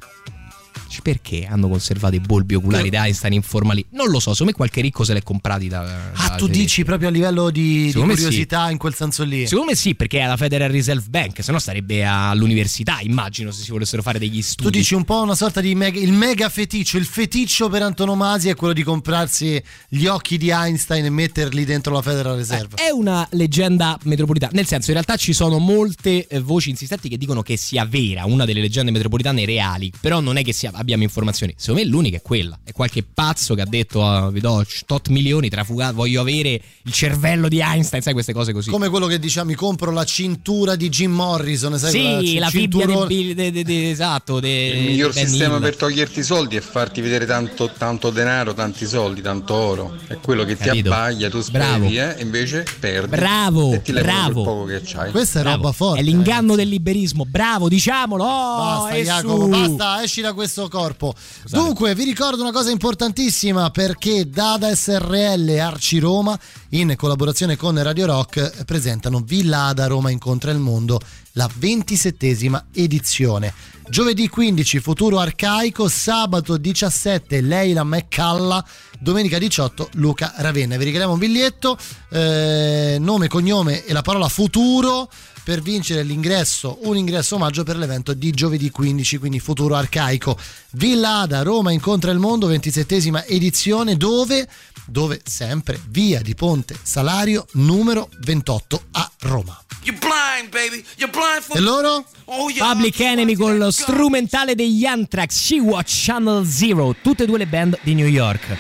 E: Dici, Perché hanno conservato i bulbi oculari di Einstein in forma lì? Non lo so, secondo me qualche ricco se l'è comprati da...
D: Ah,
E: da
D: tu
E: tedeschi.
D: dici proprio a livello di, di
E: me sì.
D: curiosità in quel senso lì.
E: Secondo me sì, perché è alla Federal Reserve Bank, se no sarebbe all'università, immagino, se si volessero fare degli
D: Tu
E: studi.
D: dici un po' una sorta di mega, il mega feticcio, il feticcio per antonomasia è quello di comprarsi gli occhi di Einstein e metterli dentro la Federal Reserve.
E: È una leggenda metropolitana, nel senso in realtà ci sono molte eh, voci insistenti che dicono che sia vera, una delle leggende metropolitane reali, però non è che sia abbiamo informazioni. Secondo me l'unica è quella. È qualche pazzo che ha detto ah, vi do tot milioni trafugato, voglio avere il cervello di Einstein, sai queste cose così.
D: Come quello che diciamo, mi compro la cintura di Jim Morrison, sai
E: Sì, la
D: ci-
E: fibbia
D: cinturone-
E: di, de- de- de- esatto,
O: Il miglior sistema
E: Hill.
O: per toglierti i soldi è farti vedere tanto, tanto denaro, tanti soldi, tanto oro. È quello che ti
E: Capito?
O: abbaglia, tu
E: Bravo.
O: speri, eh, e invece perdi.
E: Bravo,
O: e ti
E: bravo.
O: poco che c'hai.
D: Questa è roba forte.
E: È l'inganno del liberismo, bravo, diciamolo. Oh,
D: Basta Jacopo,
E: su.
D: basta, esci da questo corpo. Dunque, vi ricordo una cosa importantissima perché Dada SRL Arci Roma, in collaborazione con Radio Rock, presentano Villa Ada Roma incontra il mondo, la ventisettesima edizione. Giovedì 15 Futuro Arcaico, sabato 17 Leila McCalla, domenica 18 Luca Ravenna. Vi regaliamo un biglietto, eh, nome, cognome e la parola futuro per vincere l'ingresso, un ingresso omaggio per l'evento di giovedì 15, quindi futuro arcaico. Villa Ada, Roma incontra il mondo, 27esima edizione, dove? Dove sempre via di Ponte Salario numero 28 a Roma.
P: You're blind, baby. You're blind for
D: E loro?
P: Oh, yeah.
E: Public Enemy con lo strumentale degli Anthrax, She Watch Channel Zero, tutte e due le band di New York.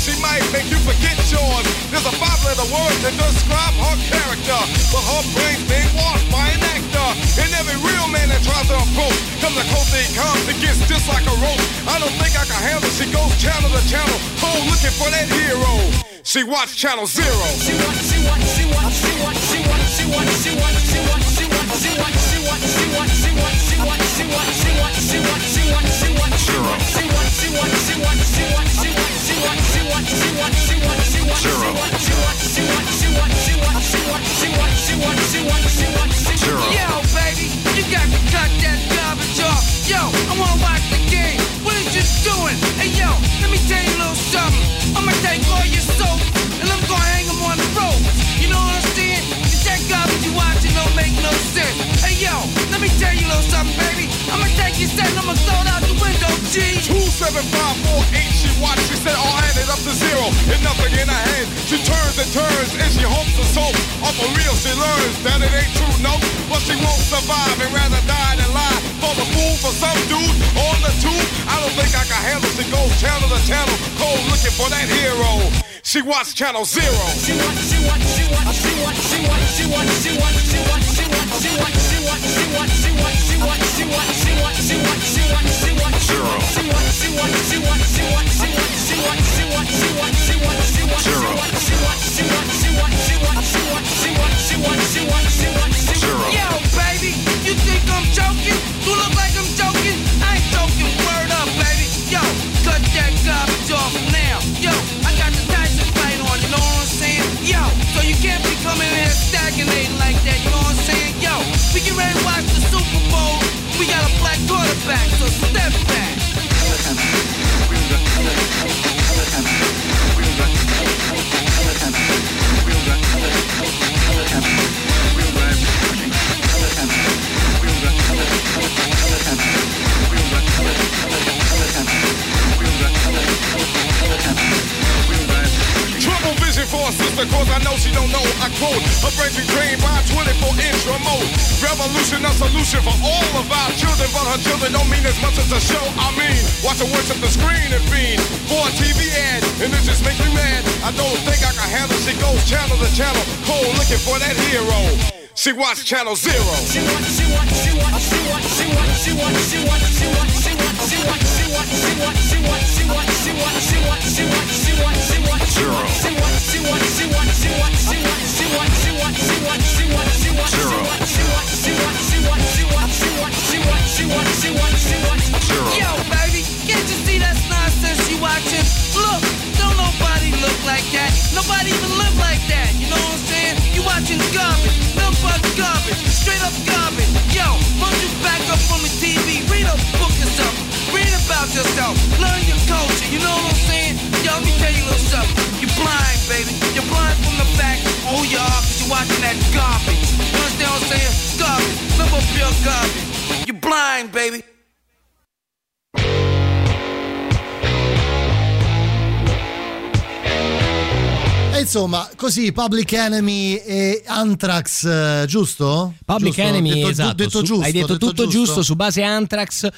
Q: She might make you forget yours. There's a five letter word to describe her character. But her brain's being washed by an actor. And every real man that tries to approach comes to close they comes and gets just like a rope. I don't think I can handle. She goes channel to channel. Oh, looking for that hero. She watch channel zero. She watch, she watch, she watch, she watch, she watch, she watch, she watch, she watch, she watch, she watch, she watch, she watch, she watch, she watch, she watch, she watch, she watch, she watch, she watch, zero. She watch, she watch, she watch, she watch, she watch, she watch, she watch, she watch, she watch, she watch, zero. She watch, she watch, she watch, she watch, she watch, she watch, she watch, she watch, she watch, she watch, zero.
P: Yo, baby, you got to cut that garbage off. Yo, I wanna watch the game. What is you doing? Hey, yo, let me tell you a little something. I'ma take all your soap make no sense. Hey, yo, let me tell you a little something, baby. I'ma take your set and I'ma throw it out the window, G.
Q: Two seven five four eight. She watched. She said, oh, "All added up to zero, and nothing in her hand." She turns and turns, and she hopes to soap. Off for real, she learns that it ain't true, no. But she won't survive and rather die than lie. For the fool for some dude on the tube. I don't think I can handle. She goes channel to channel, cold looking for that hero. She watched channel zero.
P: She watch, she watch, she watch, she watch, she watch, she watch, she watch, she watch, she watch, she watch, she watch, she watch, she watch, she watch, she watch, she watch, she watch, she watch, she watch, zero. She watch, she watch, she watch, she watch, she watch, she watch, she watch, she watch, she watch, she watch, zero. She watch, she watch, she watch, she watch, she watch, she watch, she watch, she watch, she watch, zero. Yo, baby, you think I'm joking? You look like I'm joking. I ain't joking. Word up, baby. Yo, cut that garbage off now. You can't be coming here stagnating like that. You know what I'm saying? Yo, we get ready to watch the Super Bowl. We got a black quarterback, so step back.
Q: She don't know. I quote, a brain be trained by a 24 inch remote. Revolution, a solution for all of our children, but her children don't mean as much as a show. I mean, watch her worship the screen and fiend for a TV ad, and it just makes me mad. I don't think I can handle. She goes channel to channel, cold looking for that hero. She watch channel zero.
P: She watch, she watch, she watch, she watch, she watch, she watch, she watch, she watch, Zero. Zero. Yo, baby can't you see that's nonsense you watching? Look, don't nobody look like that. Nobody even live like that. You know what I'm saying? You watching garbage, nothing but garbage, straight up garbage. Yo, why don't you back up from the TV? Read a book or something. Read about yourself. Learn your culture. You know what I'm saying? Yo, let me tell you a little something. You're blind, baby. You're blind from the back. Oh, you are, cause you're watching that garbage. You understand what I'm saying? Garbage. Number pure garbage. You're blind, baby.
D: Insomma, così Public Enemy e Anthrax, eh, giusto?
E: Public
D: Giusto?
E: Enemy,
D: detto,
E: esatto.
D: detto
E: su-
D: giusto.
E: hai detto, tutto giusto. su base Anthrax.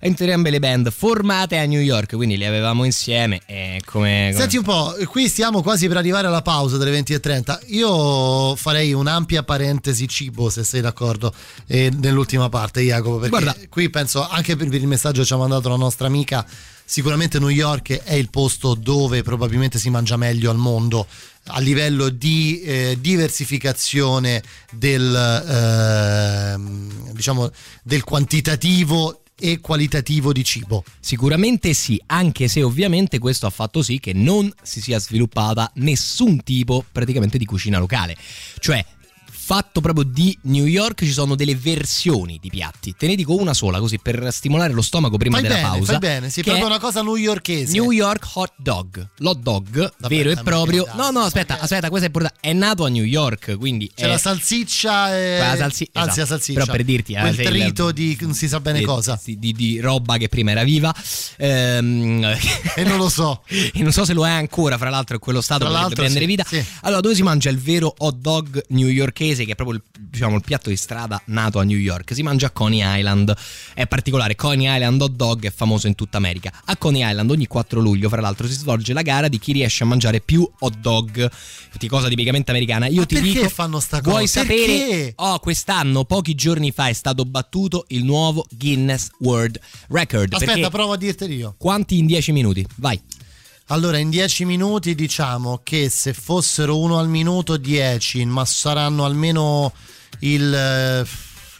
E: Entrambe le band formate a New York, quindi le avevamo insieme. E come, come-
D: Senti un po', qui stiamo quasi per arrivare alla pausa delle 20.30. Io farei un'ampia parentesi cibo, se sei d'accordo, eh, nell'ultima parte, Jacopo, perché
E: Guarda.
D: qui penso anche per il messaggio che ci ha mandato la nostra amica, sicuramente New York è il posto dove probabilmente si mangia meglio al mondo a livello di eh, diversificazione del, ehm, diciamo, del quantitativo e qualitativo di cibo.
E: Sicuramente sì, anche se ovviamente questo ha fatto sì che non si sia sviluppata nessun tipo praticamente di cucina locale. Cioè, fatto proprio di New York ci sono delle versioni di piatti. Te ne dico una sola così per stimolare lo stomaco prima
D: Fai
E: della
D: bene,
E: pausa.
D: fai bene, sì, è proprio
E: è
D: una cosa newyorkese.
E: New York hot dog. L'hot dog, vero e proprio. No, no, aspetta, aspetta, questo è importante. È nato a New York, quindi
D: C'è
E: è
D: la salsiccia e...
E: Quella salsi-
D: anzi
E: esatto.
D: la salsiccia.
E: Però per dirti, eh,
D: quel
E: il-
D: trito di non si sa bene
E: di-
D: cosa.
E: Di, di- di roba che prima era viva. Ehm,
D: e non lo so.
E: e non so se lo è ancora, fra l'altro, in quello stato
D: l'altro,
E: prendere
D: sì,
E: vita.
D: sì.
E: Allora, dove si mangia il vero hot dog newyorkese, che è proprio il, diciamo, il piatto di strada nato a New York? Si mangia a Coney Island. È particolare, Coney Island hot dog è famoso in tutta America. A Coney Island ogni 4 luglio, fra l'altro, si svolge la gara di chi riesce a mangiare più hot dog. Infatti, cosa tipicamente americana. Io
D: Ma
E: ti
D: perché
E: dico,
D: fanno sta cosa?
E: Vuoi
D: Perché?
E: sapere? Oh, quest'anno, pochi giorni fa, è stato battuto il nuovo Guinness World Record.
D: Aspetta, provo a dirteli io.
E: Quanti in 10 minuti? Vai.
D: Allora, in 10 minuti diciamo che se fossero uno al minuto 10, ma saranno almeno il, eh,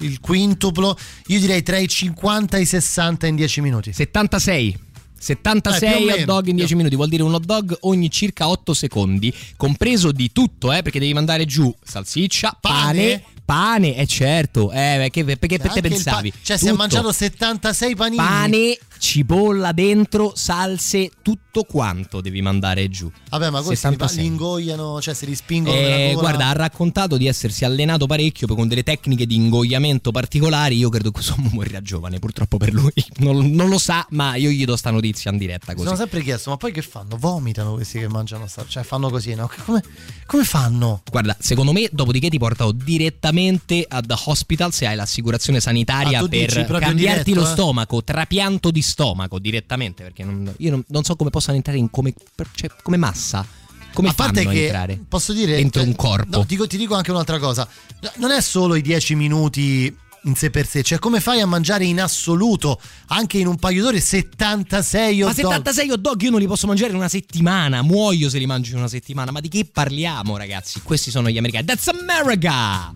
D: il quintuplo, io direi tra i 50 e i 60 in 10 minuti.
E: 76. 76
D: Eh,
E: hot dog in 10 minuti vuol dire un hot dog ogni circa 8 secondi, compreso di tutto, eh, perché devi mandare giù salsiccia, pane, pane, e certo, eh, perché, perché per te
D: Anche il
E: pensavi?
D: pa- cioè, si è
E: Tutto.
D: mangiato 76 panini.
E: pane, cipolla dentro, salse, tutto quanto devi mandare giù.
D: Vabbè, ma questi li,
E: 66.
D: li ingoiano, cioè si rispingono
E: Eh, guarda, ha raccontato di essersi allenato parecchio con delle tecniche di ingoiamento particolari. Io credo che questo uomo morirà giovane, purtroppo per lui. Non, non lo sa, ma io gli do sta notizia in diretta
D: Mi
E: così.
D: sono sempre chiesto, ma poi che fanno? Vomitano questi che mangiano sta- Cioè, fanno così, no? Come, come fanno?
E: Guarda, secondo me, dopodiché ti portano direttamente ad hospital se hai l'assicurazione sanitaria
D: Ah, dici
E: per cambiarti
D: diretto,
E: lo
D: eh?
E: stomaco, trapianto di stomaco direttamente. Perché non- io non, non so come possano entrare in come, cioè, come massa. Come
D: a parte che
E: entrare?
D: posso dire
E: dentro un corpo?
D: no, dico- ti dico anche un'altra cosa non è solo i 10 minuti in sé per sé cioè come fai a mangiare in assoluto anche in un paio d'ore 76
E: Ma
D: hot dog
E: 76 hot dog io non li posso mangiare in una settimana. Muoio se li mangio in una settimana. Ma di che parliamo, ragazzi? Questi sono gli americani. That's America!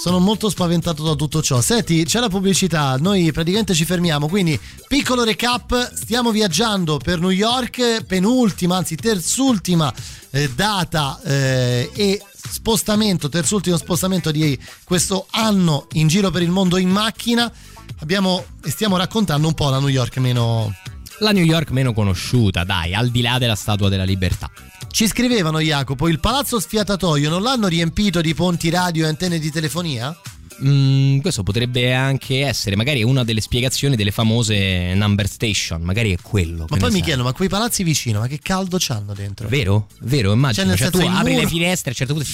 D: Sono molto spaventato da tutto ciò. Senti c'è la pubblicità. Noi praticamente ci fermiamo quindi piccolo recap. Stiamo viaggiando per New York penultima anzi terzultima eh, data eh, e spostamento terzultimo spostamento di questo anno in giro per il mondo in macchina. Abbiamo stiamo raccontando un po' la New York meno
E: La New York meno conosciuta, dai, al di là della Statua della Libertà.
D: Ci scrivevano Jacopo, il palazzo sfiatatoio non l'hanno riempito di ponti radio e antenne di telefonia?
E: Mm, questo potrebbe anche essere magari una delle spiegazioni delle famose number station, magari è quello.
D: Ma poi mi chiedono, ma quei palazzi vicino, ma che caldo c'hanno dentro?
E: Vero? Vero, immagino.
D: Cioè,
E: Cioè, tu apri
D: muro-
E: le finestre a un certo punto.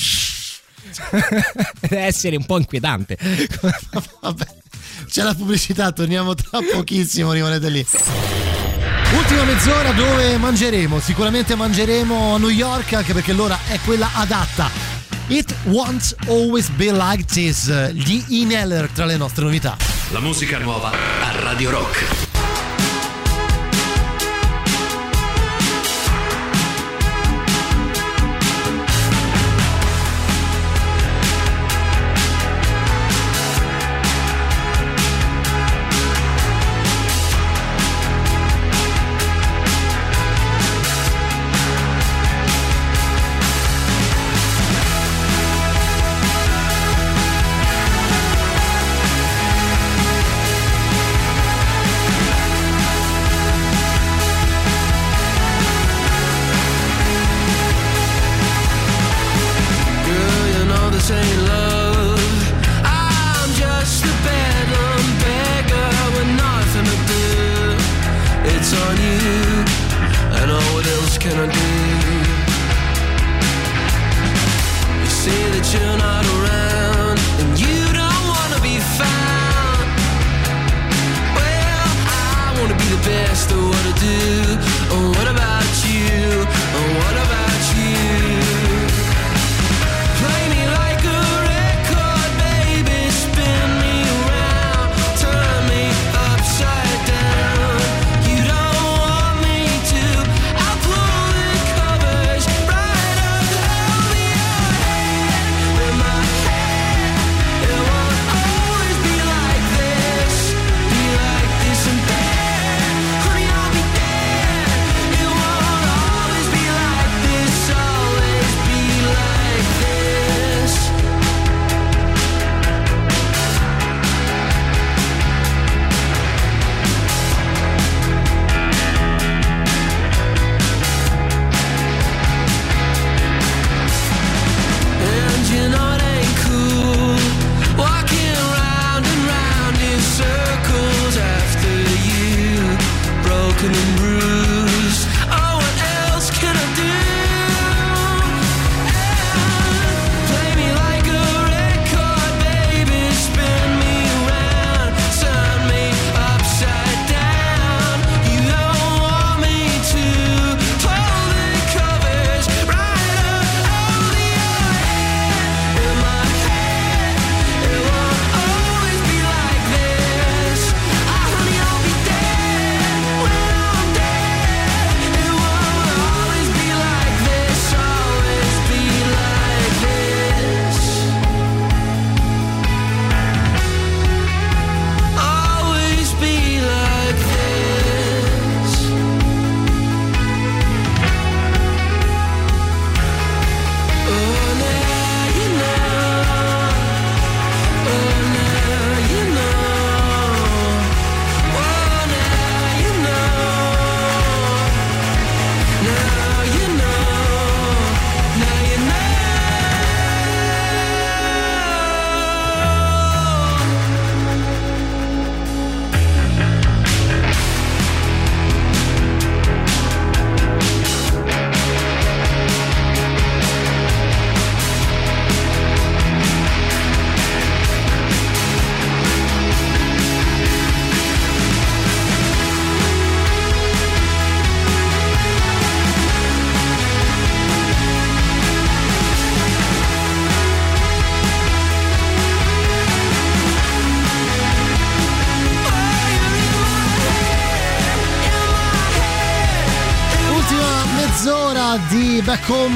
E: Deve essere un po' inquietante.
D: Vabbè, c'è la pubblicità, torniamo tra pochissimo, rimanete lì. Ultima mezz'ora dove mangeremo, sicuramente mangeremo a New York anche perché l'ora è quella adatta. It won't always be like this, gli Ineller tra le nostre novità.
A: La musica nuova a Radio Rock.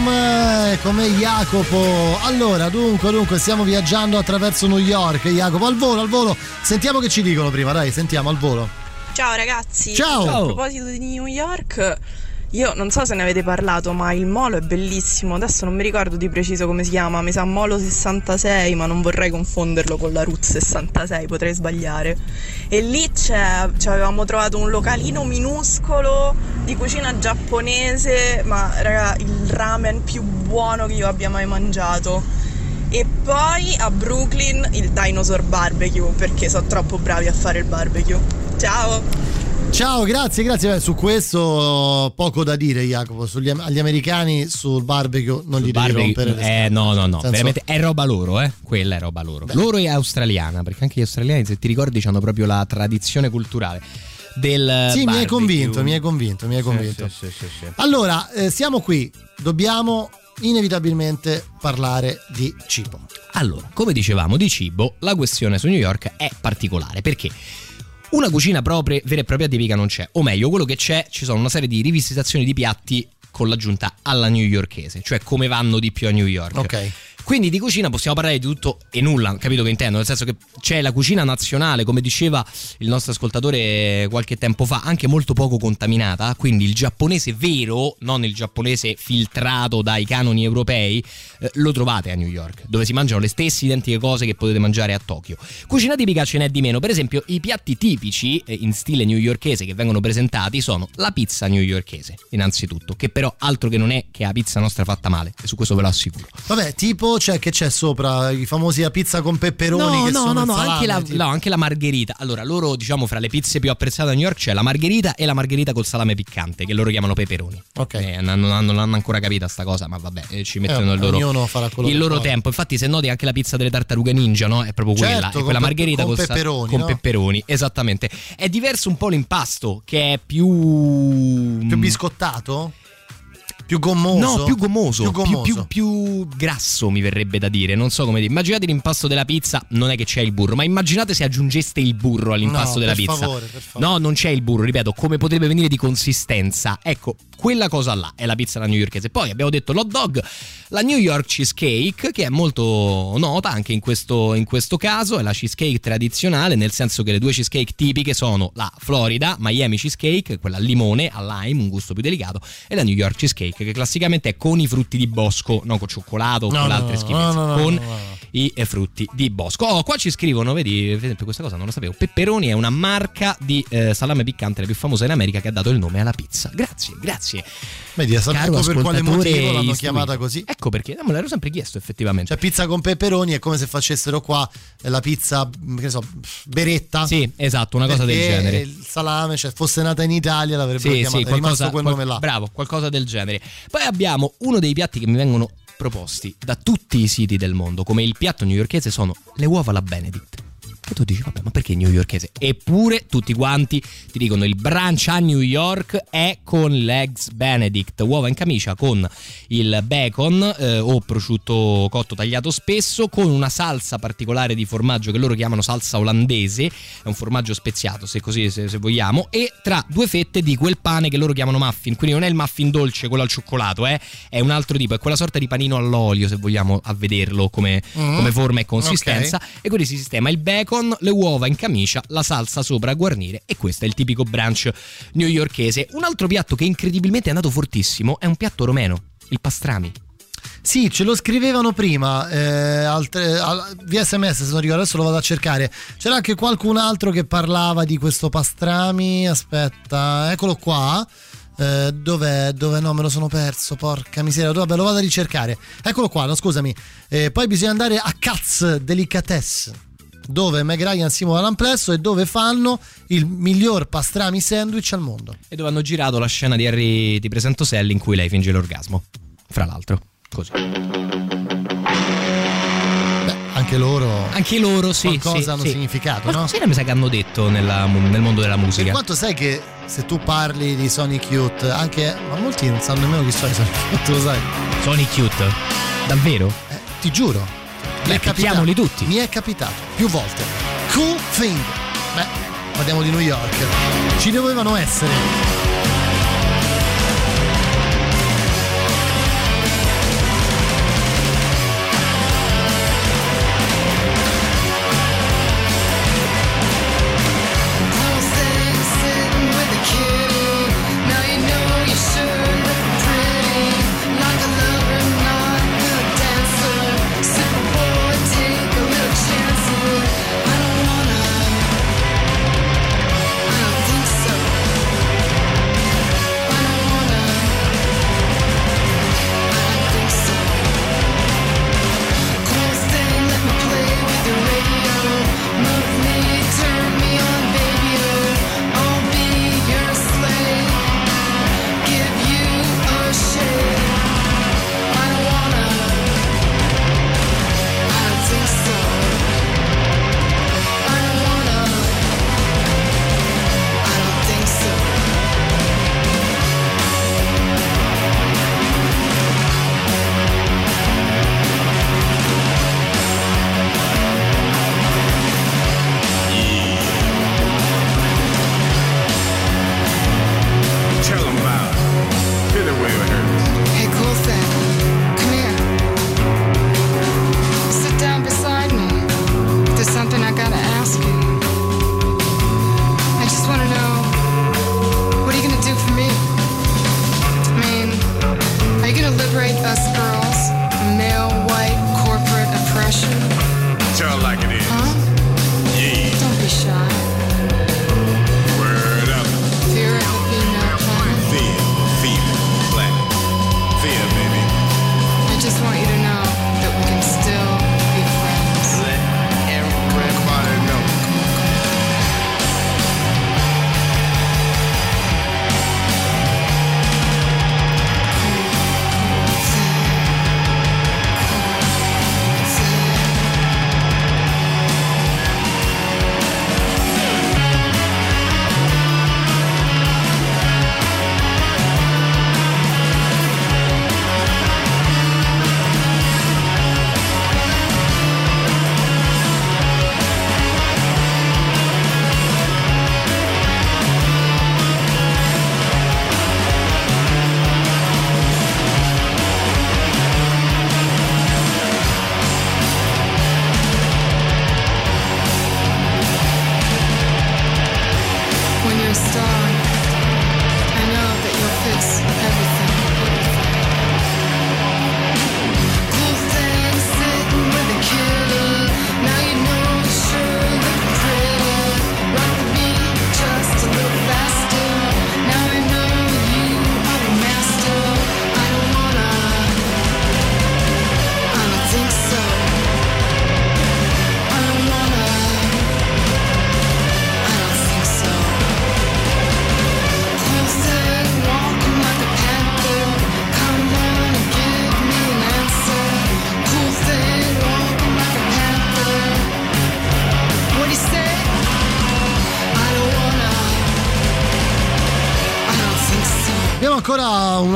D: Back Home eh, come Jacopo. Allora, dunque, dunque, stiamo viaggiando attraverso New York. Jacopo, al volo, al volo. Sentiamo che ci dicono prima, dai, sentiamo al volo.
R: Ciao ragazzi,
D: Ciao.
R: a proposito di New York, io non so se ne avete parlato, ma il molo è bellissimo. Adesso non mi ricordo di preciso come si chiama, mi sa Molo 66, ma non vorrei confonderlo con la Route 66, potrei sbagliare. E lì ci avevamo trovato un localino minuscolo di cucina giapponese, ma raga, il ramen più buono che io abbia mai mangiato. E poi a Brooklyn il Dinosaur Barbecue, perché sono troppo bravi a fare il barbecue. Ciao!
D: Ciao, grazie, grazie. Beh, su questo poco da dire, Jacopo. Sugli, agli americani sul barbecue non gli devi
E: Barbecue-
D: rompere le
E: eh, no, no, no, veramente è roba loro, eh. Quella è roba loro. Loro e australiana, perché anche gli australiani, se ti ricordi, hanno proprio la tradizione culturale del
D: Sì, mi hai
E: barbecue.
D: convinto, mi hai convinto, mi hai
E: Sì,
D: convinto.
E: sì, sì, sì, sì.
D: Allora, eh, siamo qui, dobbiamo inevitabilmente parlare di cibo.
E: Allora, come dicevamo di cibo, la questione su New York è particolare perché una cucina propria, vera e propria tipica non c'è, o meglio, quello che c'è ci sono una serie di rivisitazioni di piatti con l'aggiunta alla newyorkese, cioè come vanno di più a New York.
D: Ok.
E: Quindi di cucina possiamo parlare di tutto e nulla, capito che intendo? Nel senso che c'è la cucina nazionale, come diceva il nostro ascoltatore qualche tempo fa, anche molto poco contaminata, quindi il giapponese vero, non il giapponese filtrato dai canoni europei, eh, lo trovate a New York, dove si mangiano le stesse identiche cose che potete mangiare a Tokyo. Cucina tipica ce n'è di meno, per esempio i piatti tipici eh, in stile newyorkese che vengono presentati sono la pizza newyorkese, innanzitutto, che però altro che non è che la pizza nostra fatta male, e su questo ve lo assicuro.
D: Vabbè, tipo c'è che c'è sopra i famosi la pizza con pepperoni
E: No,
D: che
E: no,
D: sono
E: no, no,
D: salame,
E: anche la,
D: tipo-
E: no, anche la margherita. Allora, loro, diciamo, fra le pizze più apprezzate a New York c'è la margherita e la margherita col salame piccante, che loro chiamano peperoni.
D: Ok.
E: Eh, non, non- non hanno ancora capita sta cosa, ma vabbè, eh, ci mettono
D: Eh,
E: il loro, il loro tempo. Infatti, se noti anche la pizza delle tartarughe ninja, no? È proprio quella.
D: Certo,
E: è quella
D: con pe-
E: margherita
D: con
E: col sa-
D: pepperoni,
E: con
D: no?
E: pepperoni, esattamente. È diverso un po' l'impasto, che è più.
D: più biscottato? Più gommoso?
E: No, più gommoso,
D: Più
E: più,
D: gommoso.
E: più- più grasso mi verrebbe da dire, non so come dire. Immaginate l'impasto della pizza, non è che c'è il burro, ma immaginate se aggiungeste il burro all'impasto
D: No,
E: della
D: per
E: pizza.
D: favore, per favore.
E: No, non c'è il burro, ripeto, come potrebbe venire di consistenza. Ecco, quella cosa là è la pizza alla newyorkese. Poi abbiamo detto l'hot dog, la New York cheesecake, che è molto nota anche in questo, in questo caso, è la cheesecake tradizionale, nel senso che le due cheesecake tipiche sono la Florida, Miami cheesecake, quella al limone, al lime, un gusto più delicato, e la New York cheesecake, che classicamente è con i frutti di bosco, non con cioccolato o
D: No,
E: con
D: no,
E: altre schifezze,
D: no,
E: con. I frutti di bosco. Oh, qua ci scrivono, vedi, per esempio questa cosa non lo sapevo, Pepperoni è una marca di eh, salame piccante, la più famosa in America, che ha dato il nome alla pizza. Grazie, grazie.
D: Vedi, ecco
E: Caro
D: per quale motivo l'hanno chiamata così.
E: Ecco perché, no, me l'ero sempre chiesto effettivamente.
D: Cioè pizza con peperoni è come se facessero qua eh, la pizza, mm, che ne so, beretta.
E: Sì, esatto, una cosa del genere.
D: Il salame, cioè fosse nata in Italia l'avrebbero
E: Sì,
D: chiamata,
E: sì, qualcosa,
D: quel
E: qual-
D: nome là.
E: Bravo, qualcosa del genere. Poi abbiamo uno dei piatti che mi vengono proposti da tutti i siti del mondo, come il piatto newyorkese, sono le uova alla Benedict. E tu dici, vabbè, ma perché newyorkese? Eppure tutti quanti ti dicono il brunch a New York è con l'Eggs Benedict, uova in camicia con il bacon eh, o prosciutto cotto tagliato spesso, con una salsa particolare di formaggio che loro chiamano salsa olandese, è un formaggio speziato se così se, se vogliamo, e tra due fette di quel pane che loro chiamano muffin, quindi non è il muffin dolce, quello al cioccolato, eh, è un altro tipo, è quella sorta di panino all'olio se vogliamo a vederlo come,
D: Mm.
E: come forma e consistenza, e quindi si sistema il bacon, le uova in camicia, la salsa sopra a guarnire e questo è il tipico brunch newyorkese. Un altro piatto che incredibilmente è andato fortissimo è un piatto romeno, il pastrami.
D: Sì, ce lo scrivevano prima eh, altre- al- via sms se non ricordo, adesso lo vado a cercare. C'era anche qualcun altro che parlava di questo pastrami. Aspetta, eccolo qua. Eh, dov'è? Dove no, me lo sono perso. Porca miseria. Vabbè, lo vado a ricercare. Eccolo qua, no, scusami. Eh, poi bisogna andare a Katz Delicatesse. Dove Meg Ryan si muove all'amplesso e dove fanno il miglior pastrami sandwich al mondo.
E: E dove hanno girato la scena di Harry Ti presento Sally in cui lei finge l'orgasmo. Fra l'altro, così.
D: Anche loro.
E: Anche loro, sì.
D: Qualcosa
E: sì,
D: hanno
E: sì.
D: significato, no?
E: Qualcosina mi sa che hanno detto nella- nel mondo della musica.
D: Quanto sai che se tu parli di Sonic Youth, anche. Ma molti non sanno nemmeno chi sono i Sonic Youth, lo sai?
E: Sonic Youth? Davvero?
D: Ti giuro.
E: Beh, picchiamoli tutti.
D: Mi è capitato più volte. Cool thing. Beh, parliamo di New York. Ci dovevano essere.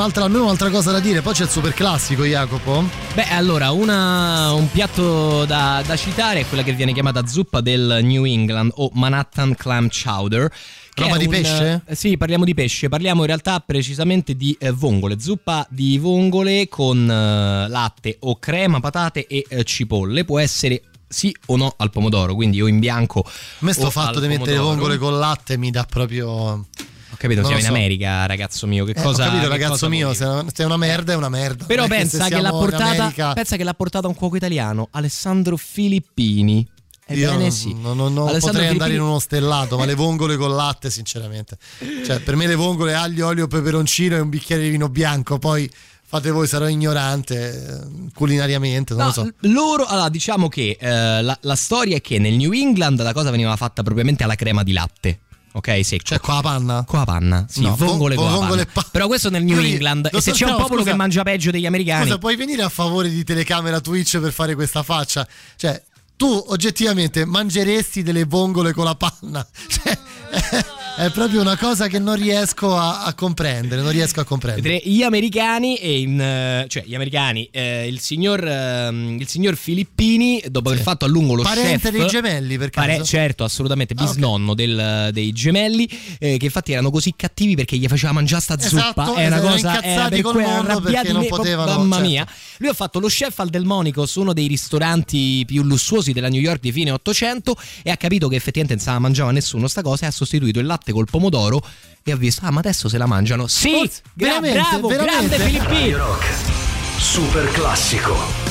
D: Un'altra, almeno un'altra cosa da dire. Poi c'è il super classico, Jacopo.
E: Beh, allora, una- un piatto da, da citare è quella che viene chiamata zuppa del New England o Manhattan Clam Chowder.
D: Roba di
E: un-
D: pesce?
E: eh, sì, parliamo di pesce, parliamo in realtà precisamente di eh, vongole, zuppa di vongole con eh, latte o crema, patate e eh, cipolle. Può essere sì o no al pomodoro, quindi o in bianco.
D: A me sto fatto di mettere vongole con latte mi dà proprio.
E: Ho capito,
D: Non
E: siamo
D: lo
E: in
D: so.
E: America, ragazzo mio. Che
D: Eh,
E: cosa
D: ho capito, ragazzo mio, se è una merda è una merda.
E: Però pensa che, portata,
D: America-
E: pensa che l'ha portata un cuoco italiano, Alessandro Filippini. Ebbene sì.
D: non- non- non potrei andare
E: Filippini-
D: in uno stellato, ma le vongole con latte, sinceramente. Cioè, per me le vongole, aglio, olio, peperoncino e un bicchiere di vino bianco. Poi fate voi, sarò ignorante eh, culinariamente, non
E: No,
D: lo so.
E: Loro, allora, diciamo che eh, la, la storia è che nel New England la cosa veniva fatta propriamente alla crema di latte. Ok, secco.
D: Cioè, con la panna?
E: Con la panna, sì,
D: No,
E: vongole
D: vo-
E: con la
D: vongole
E: panna. Però questo nel New
D: Quindi,
E: England. E se c'è un popolo
D: scusa.
E: che mangia peggio degli americani.
D: Scusa, puoi venire a favore di telecamera Twitch per fare questa faccia? Cioè, tu oggettivamente mangeresti delle vongole con la panna? Cioè, è, proprio una cosa che non riesco a, a comprendere. Non riesco a comprendere.
E: Gli americani e in, eh, cioè gli americani, eh, il, signor, ehm, il signor Filippini, dopo aver fatto a lungo lo
D: Parente
E: chef,
D: dei gemelli, per caso?
E: Pare- certo, assolutamente, bisnonno del- dei gemelli, eh, che infatti erano così cattivi perché gli faceva mangiare sta
D: Esatto,
E: zuppa. È una cosa
D: incazzati
E: era per
D: col
E: cui arrabbiati
D: perché non potevano,
E: Mamma
D: certo.
E: mia. Lui ha fatto lo chef al Delmonico su uno dei ristoranti più lussuosi della New York di fine 800 e ha capito che effettivamente non la mangiava nessuno sta cosa e ha sostituito il latte col pomodoro e ha visto, ah ma adesso se la mangiano. Sì,
D: Oh,
E: gra-
D: veramente,
E: bravo,
D: veramente?
E: grande
A: Rock. Super classico.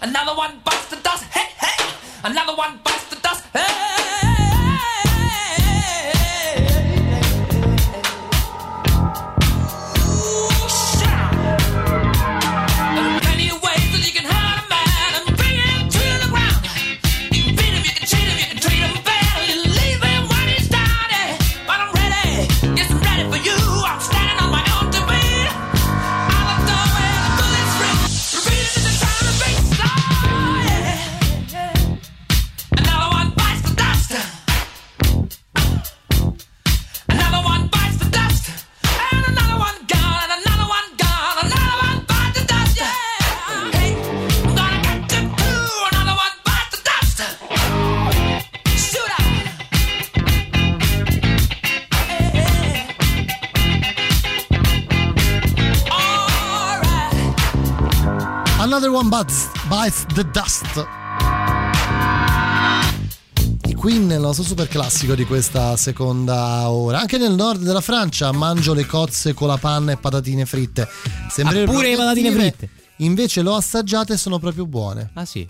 P: Another one bites the dust. Hey, hey! Another one bites the dust. Hey! One Bites, bites the Dust.
D: I Queen, il nostro super classico di questa seconda ora. Anche nel nord della Francia mangio le cozze con la panna e patatine fritte. Sembrerebbero
E: Ah, pure le patatine fritte?
D: Invece l'ho assaggiate e sono proprio buone.
E: Ah sì.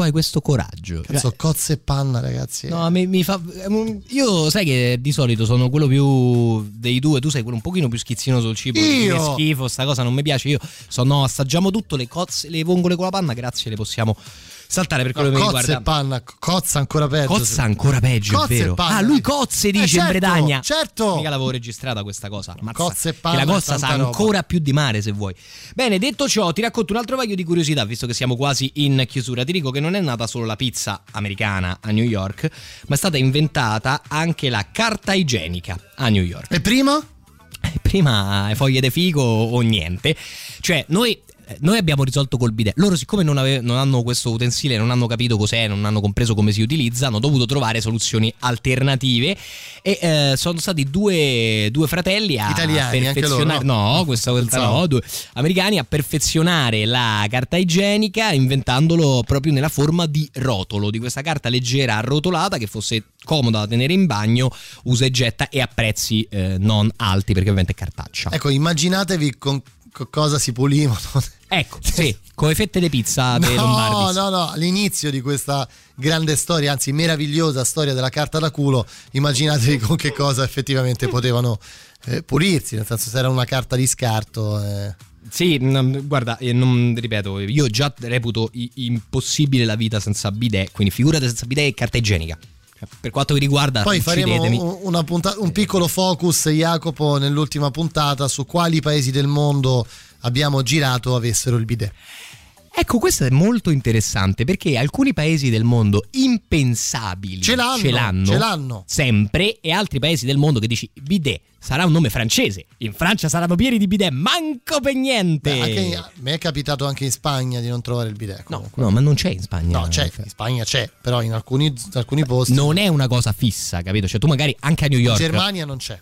E: Tu hai questo coraggio.
D: Cazzo, cozze e panna, ragazzi.
E: No, mi, mi fa. Io sai che di solito sono quello più dei due, tu sei quello un pochino più schizzino sul cibo.
D: Io?
E: Che schifo, sta cosa non mi piace. Io so, no, assaggiamo tutto, le cozze, le vongole con la panna, grazie, le possiamo saltare per quello
D: No,
E: che mi riguarda.
D: e panna, cozza ancora peggio.
E: Cozza ancora peggio,
D: Cozze
E: è vero.
D: panna.
E: Ah, lui cozze dice
D: Eh, certo,
E: in Bretagna.
D: Certo.
E: Mica l'avevo registrata questa cosa. Ammazza.
D: Cozze e
E: Che
D: panna
E: la
D: è
E: cozza sa
D: roba.
E: ancora più di mare se vuoi. Bene, detto ciò, ti racconto un altro paio di curiosità, visto che siamo quasi in chiusura. Ti dico che non è nata solo la pizza americana a New York, ma è stata inventata anche la carta igienica a New York.
D: E prima?
E: Prima foglie de figo o niente. Cioè, noi noi abbiamo risolto col bidet. Loro, siccome non, ave- non hanno questo utensile, non hanno capito cos'è, non hanno compreso come si utilizza, hanno dovuto trovare soluzioni alternative. E eh, sono stati due, due fratelli a
D: Italiani, anche loro,
E: perfezionare.
D: no?
E: No, questa volta no, due americani a perfezionare la carta igienica, inventandolo proprio nella forma di rotolo, di questa carta leggera arrotolata che fosse comoda da tenere in bagno, usa e getta e a prezzi eh, non alti perché ovviamente è cartaccia.
D: Ecco, immaginatevi con cosa si pulivano.
E: Ecco, sì, come fette di pizza dei
D: No,
E: Lombardi.
D: no, no, all'inizio di questa grande storia, anzi meravigliosa storia della carta da culo, immaginatevi con che cosa effettivamente potevano eh, pulirsi, nel senso se era una carta di scarto. eh.
E: Sì, n- guarda, eh, non ripeto, io già reputo impossibile la vita senza bidet, quindi figurate senza bidet e carta igienica. Per quanto vi riguarda,
D: Poi faremo un, una punta- un piccolo focus, Jacopo, nell'ultima puntata su quali paesi del mondo abbiamo girato avessero il bidet.
E: Ecco, questo è molto interessante perché alcuni paesi del mondo impensabili
D: Ce l'hanno, ce l'hanno.
E: sempre e altri paesi del mondo che dici bidet sarà un nome francese. In Francia saranno pieni di bidet, manco per niente.
D: Beh, anche- a me è capitato anche in Spagna di non trovare il bidet. comunque.
E: No, ma non c'è in Spagna.
D: No, c'è, in Spagna c'è, però in alcuni, alcuni posti.
E: Non è una cosa fissa, capito? Cioè tu magari anche a New
D: in
E: York
D: Germania non c'è.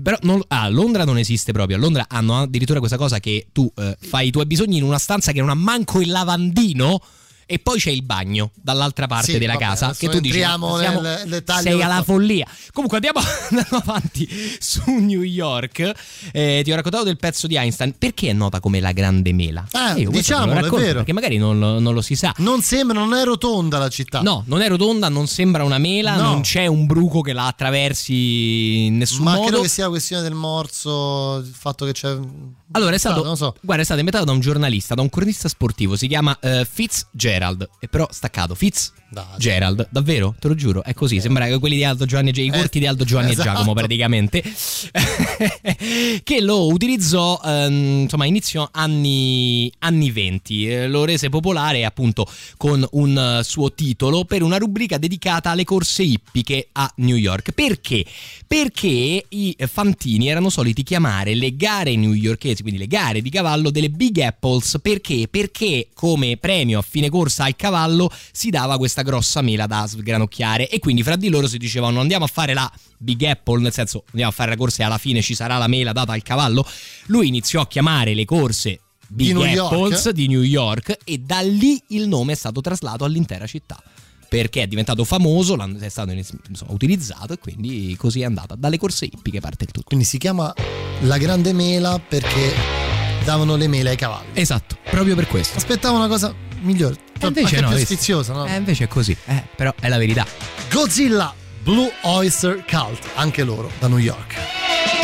E: Però non- ah, a Londra non esiste proprio. A Londra hanno addirittura questa cosa che tu eh, fai i tuoi bisogni in una stanza che non ha manco il lavandino. E poi c'è il bagno dall'altra parte
D: Sì,
E: della
D: vabbè,
E: casa. Che tu dici: "Ma siamo-
D: nel dettaglio
E: sei alla follia. Comunque andiamo andando avanti su New York. Eh, ti ho raccontato del pezzo di Einstein. Perché è nota come la grande mela?
D: Ah,
E: Eh,
D: diciamolo, è vero.
E: Perché magari non, lo- non lo si sa.
D: Non sembra, non è rotonda la città.
E: No, non è rotonda, non sembra una mela,
D: No.
E: non c'è un bruco che la attraversi in nessun
D: Ma
E: modo.
D: credo che sia la questione del morso, il fatto che c'è.
E: Allora, è stato,
D: non so.
E: guarda, è stato inventato da un giornalista, da un cronista sportivo, si chiama eh, Fitzgerald, e però staccato, Fitzgerald, davvero? Te lo giuro, è così, sembra che quelli di Aldo Giovanni e Giacomo, i
D: Eh,
E: corti di Aldo Giovanni
D: esatto.
E: e Giacomo praticamente, che lo utilizzò, ehm, insomma, inizio anni, anni 20, eh, lo rese popolare appunto con un eh, suo titolo per una rubrica dedicata alle corse ippiche a New York. Perché? Perché i fantini erano soliti chiamare le gare newyorkesi, quindi le gare di cavallo, delle Big Apples. Perché? Perché come premio a fine corsa al cavallo si dava questa grossa mela da sgranocchiare e quindi fra di loro si dicevano andiamo a fare la Big Apple, nel senso andiamo a fare la corsa e alla fine ci sarà la mela data al cavallo. Lui iniziò a chiamare le corse Big
D: Di New York?
E: Apples di New York e da lì il nome è stato traslato all'intera città. Perché è diventato famoso, è stato insomma, utilizzato e quindi così è andata. Dalle corse ippiche parte il tutto.
D: Quindi si chiama la grande mela perché davano le mele ai cavalli.
E: Esatto, proprio per questo.
D: Aspettavo una cosa migliore,
E: E invece
D: anche
E: no,
D: più sfiziosa, no?
E: Eh, invece è così, eh, però è la verità.
D: Godzilla Blue Oyster Cult, anche loro da New York.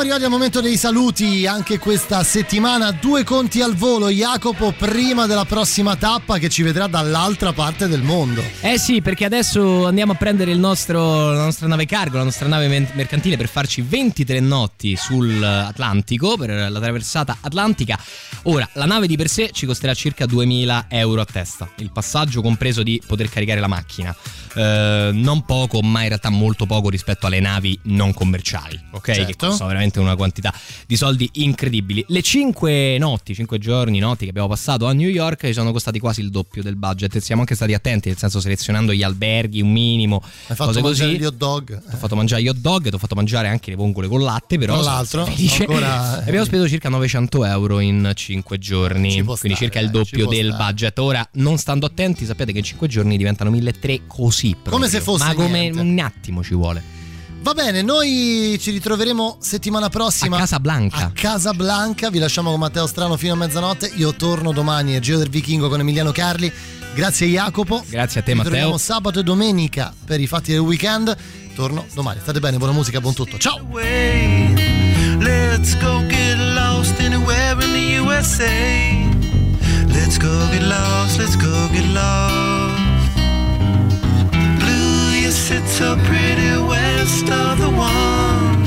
D: Siamo arrivati al momento dei saluti anche questa settimana. Due conti al volo, Jacopo, prima della prossima tappa che ci vedrà dall'altra parte del mondo.
E: Eh sì, perché adesso andiamo a prendere nostro, la nostra nave cargo, la nostra nave mercantile per farci 23 notti sull'Atlantico, per la traversata atlantica. Ora, la nave di per sé ci costerà circa 2000 euro a testa, il passaggio compreso di poter caricare la macchina. Eh, non poco, ma in realtà molto poco rispetto alle navi non commerciali, ok? Che
D: Certo.
E: costano veramente una quantità di soldi incredibili. Le 5 notti, 5 giorni, notti che abbiamo passato a New York ci sono costati quasi il doppio del budget. Siamo anche stati attenti, nel senso selezionando gli alberghi, un minimo,
D: Hai fatto
E: cose
D: mangiare
E: così.
D: gli hot dog.
E: Ti ho fatto mangiare gli hot dog, ti ho fatto mangiare anche le vongole con latte, però
D: Tra l'altro, ancora-
E: abbiamo speso circa 900 euro in 5 giorni, quindi
D: stare,
E: circa il
D: ci
E: doppio del
D: stare.
E: budget. Ora, non stando attenti, sappiate che in 5 giorni diventano 1300 così. Proprio.
D: se fosse
E: Ma come
D: niente.
E: un attimo ci vuole.
D: Va bene, noi ci ritroveremo settimana prossima
E: A Casablanca.
D: A Casablanca, vi lasciamo con Matteo Strano fino a mezzanotte. Io torno domani a Giro del Vichingo con Emiliano Carli. Grazie Jacopo.
E: Grazie a te,
D: Ci
E: Matteo.
D: torniamo sabato e domenica per i fatti del weekend. Torno domani. State bene, buona musica, buon tutto. Ciao!
K: Let's go get lost anywhere in the USA. Let's go get lost, let's go get lost. You so pretty west of the one.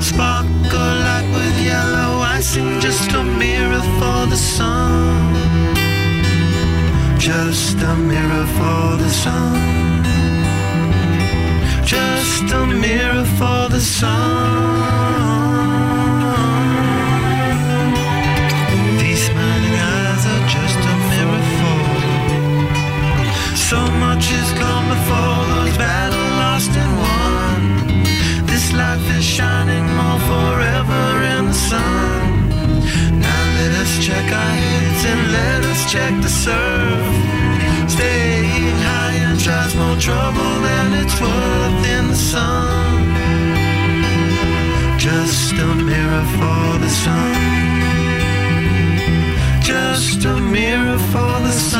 K: Sparkle like with yellow icing, just a mirror for the sun. Just a mirror for the sun. Just a mirror for the sun. These smiling eyes are just a mirror for. So much has come before those shining more forever in the sun. Now let us check our heads and let us check the surf. Staying high and tries more trouble than it's worth in the sun. Just a mirror for the sun. Just a mirror for the sun.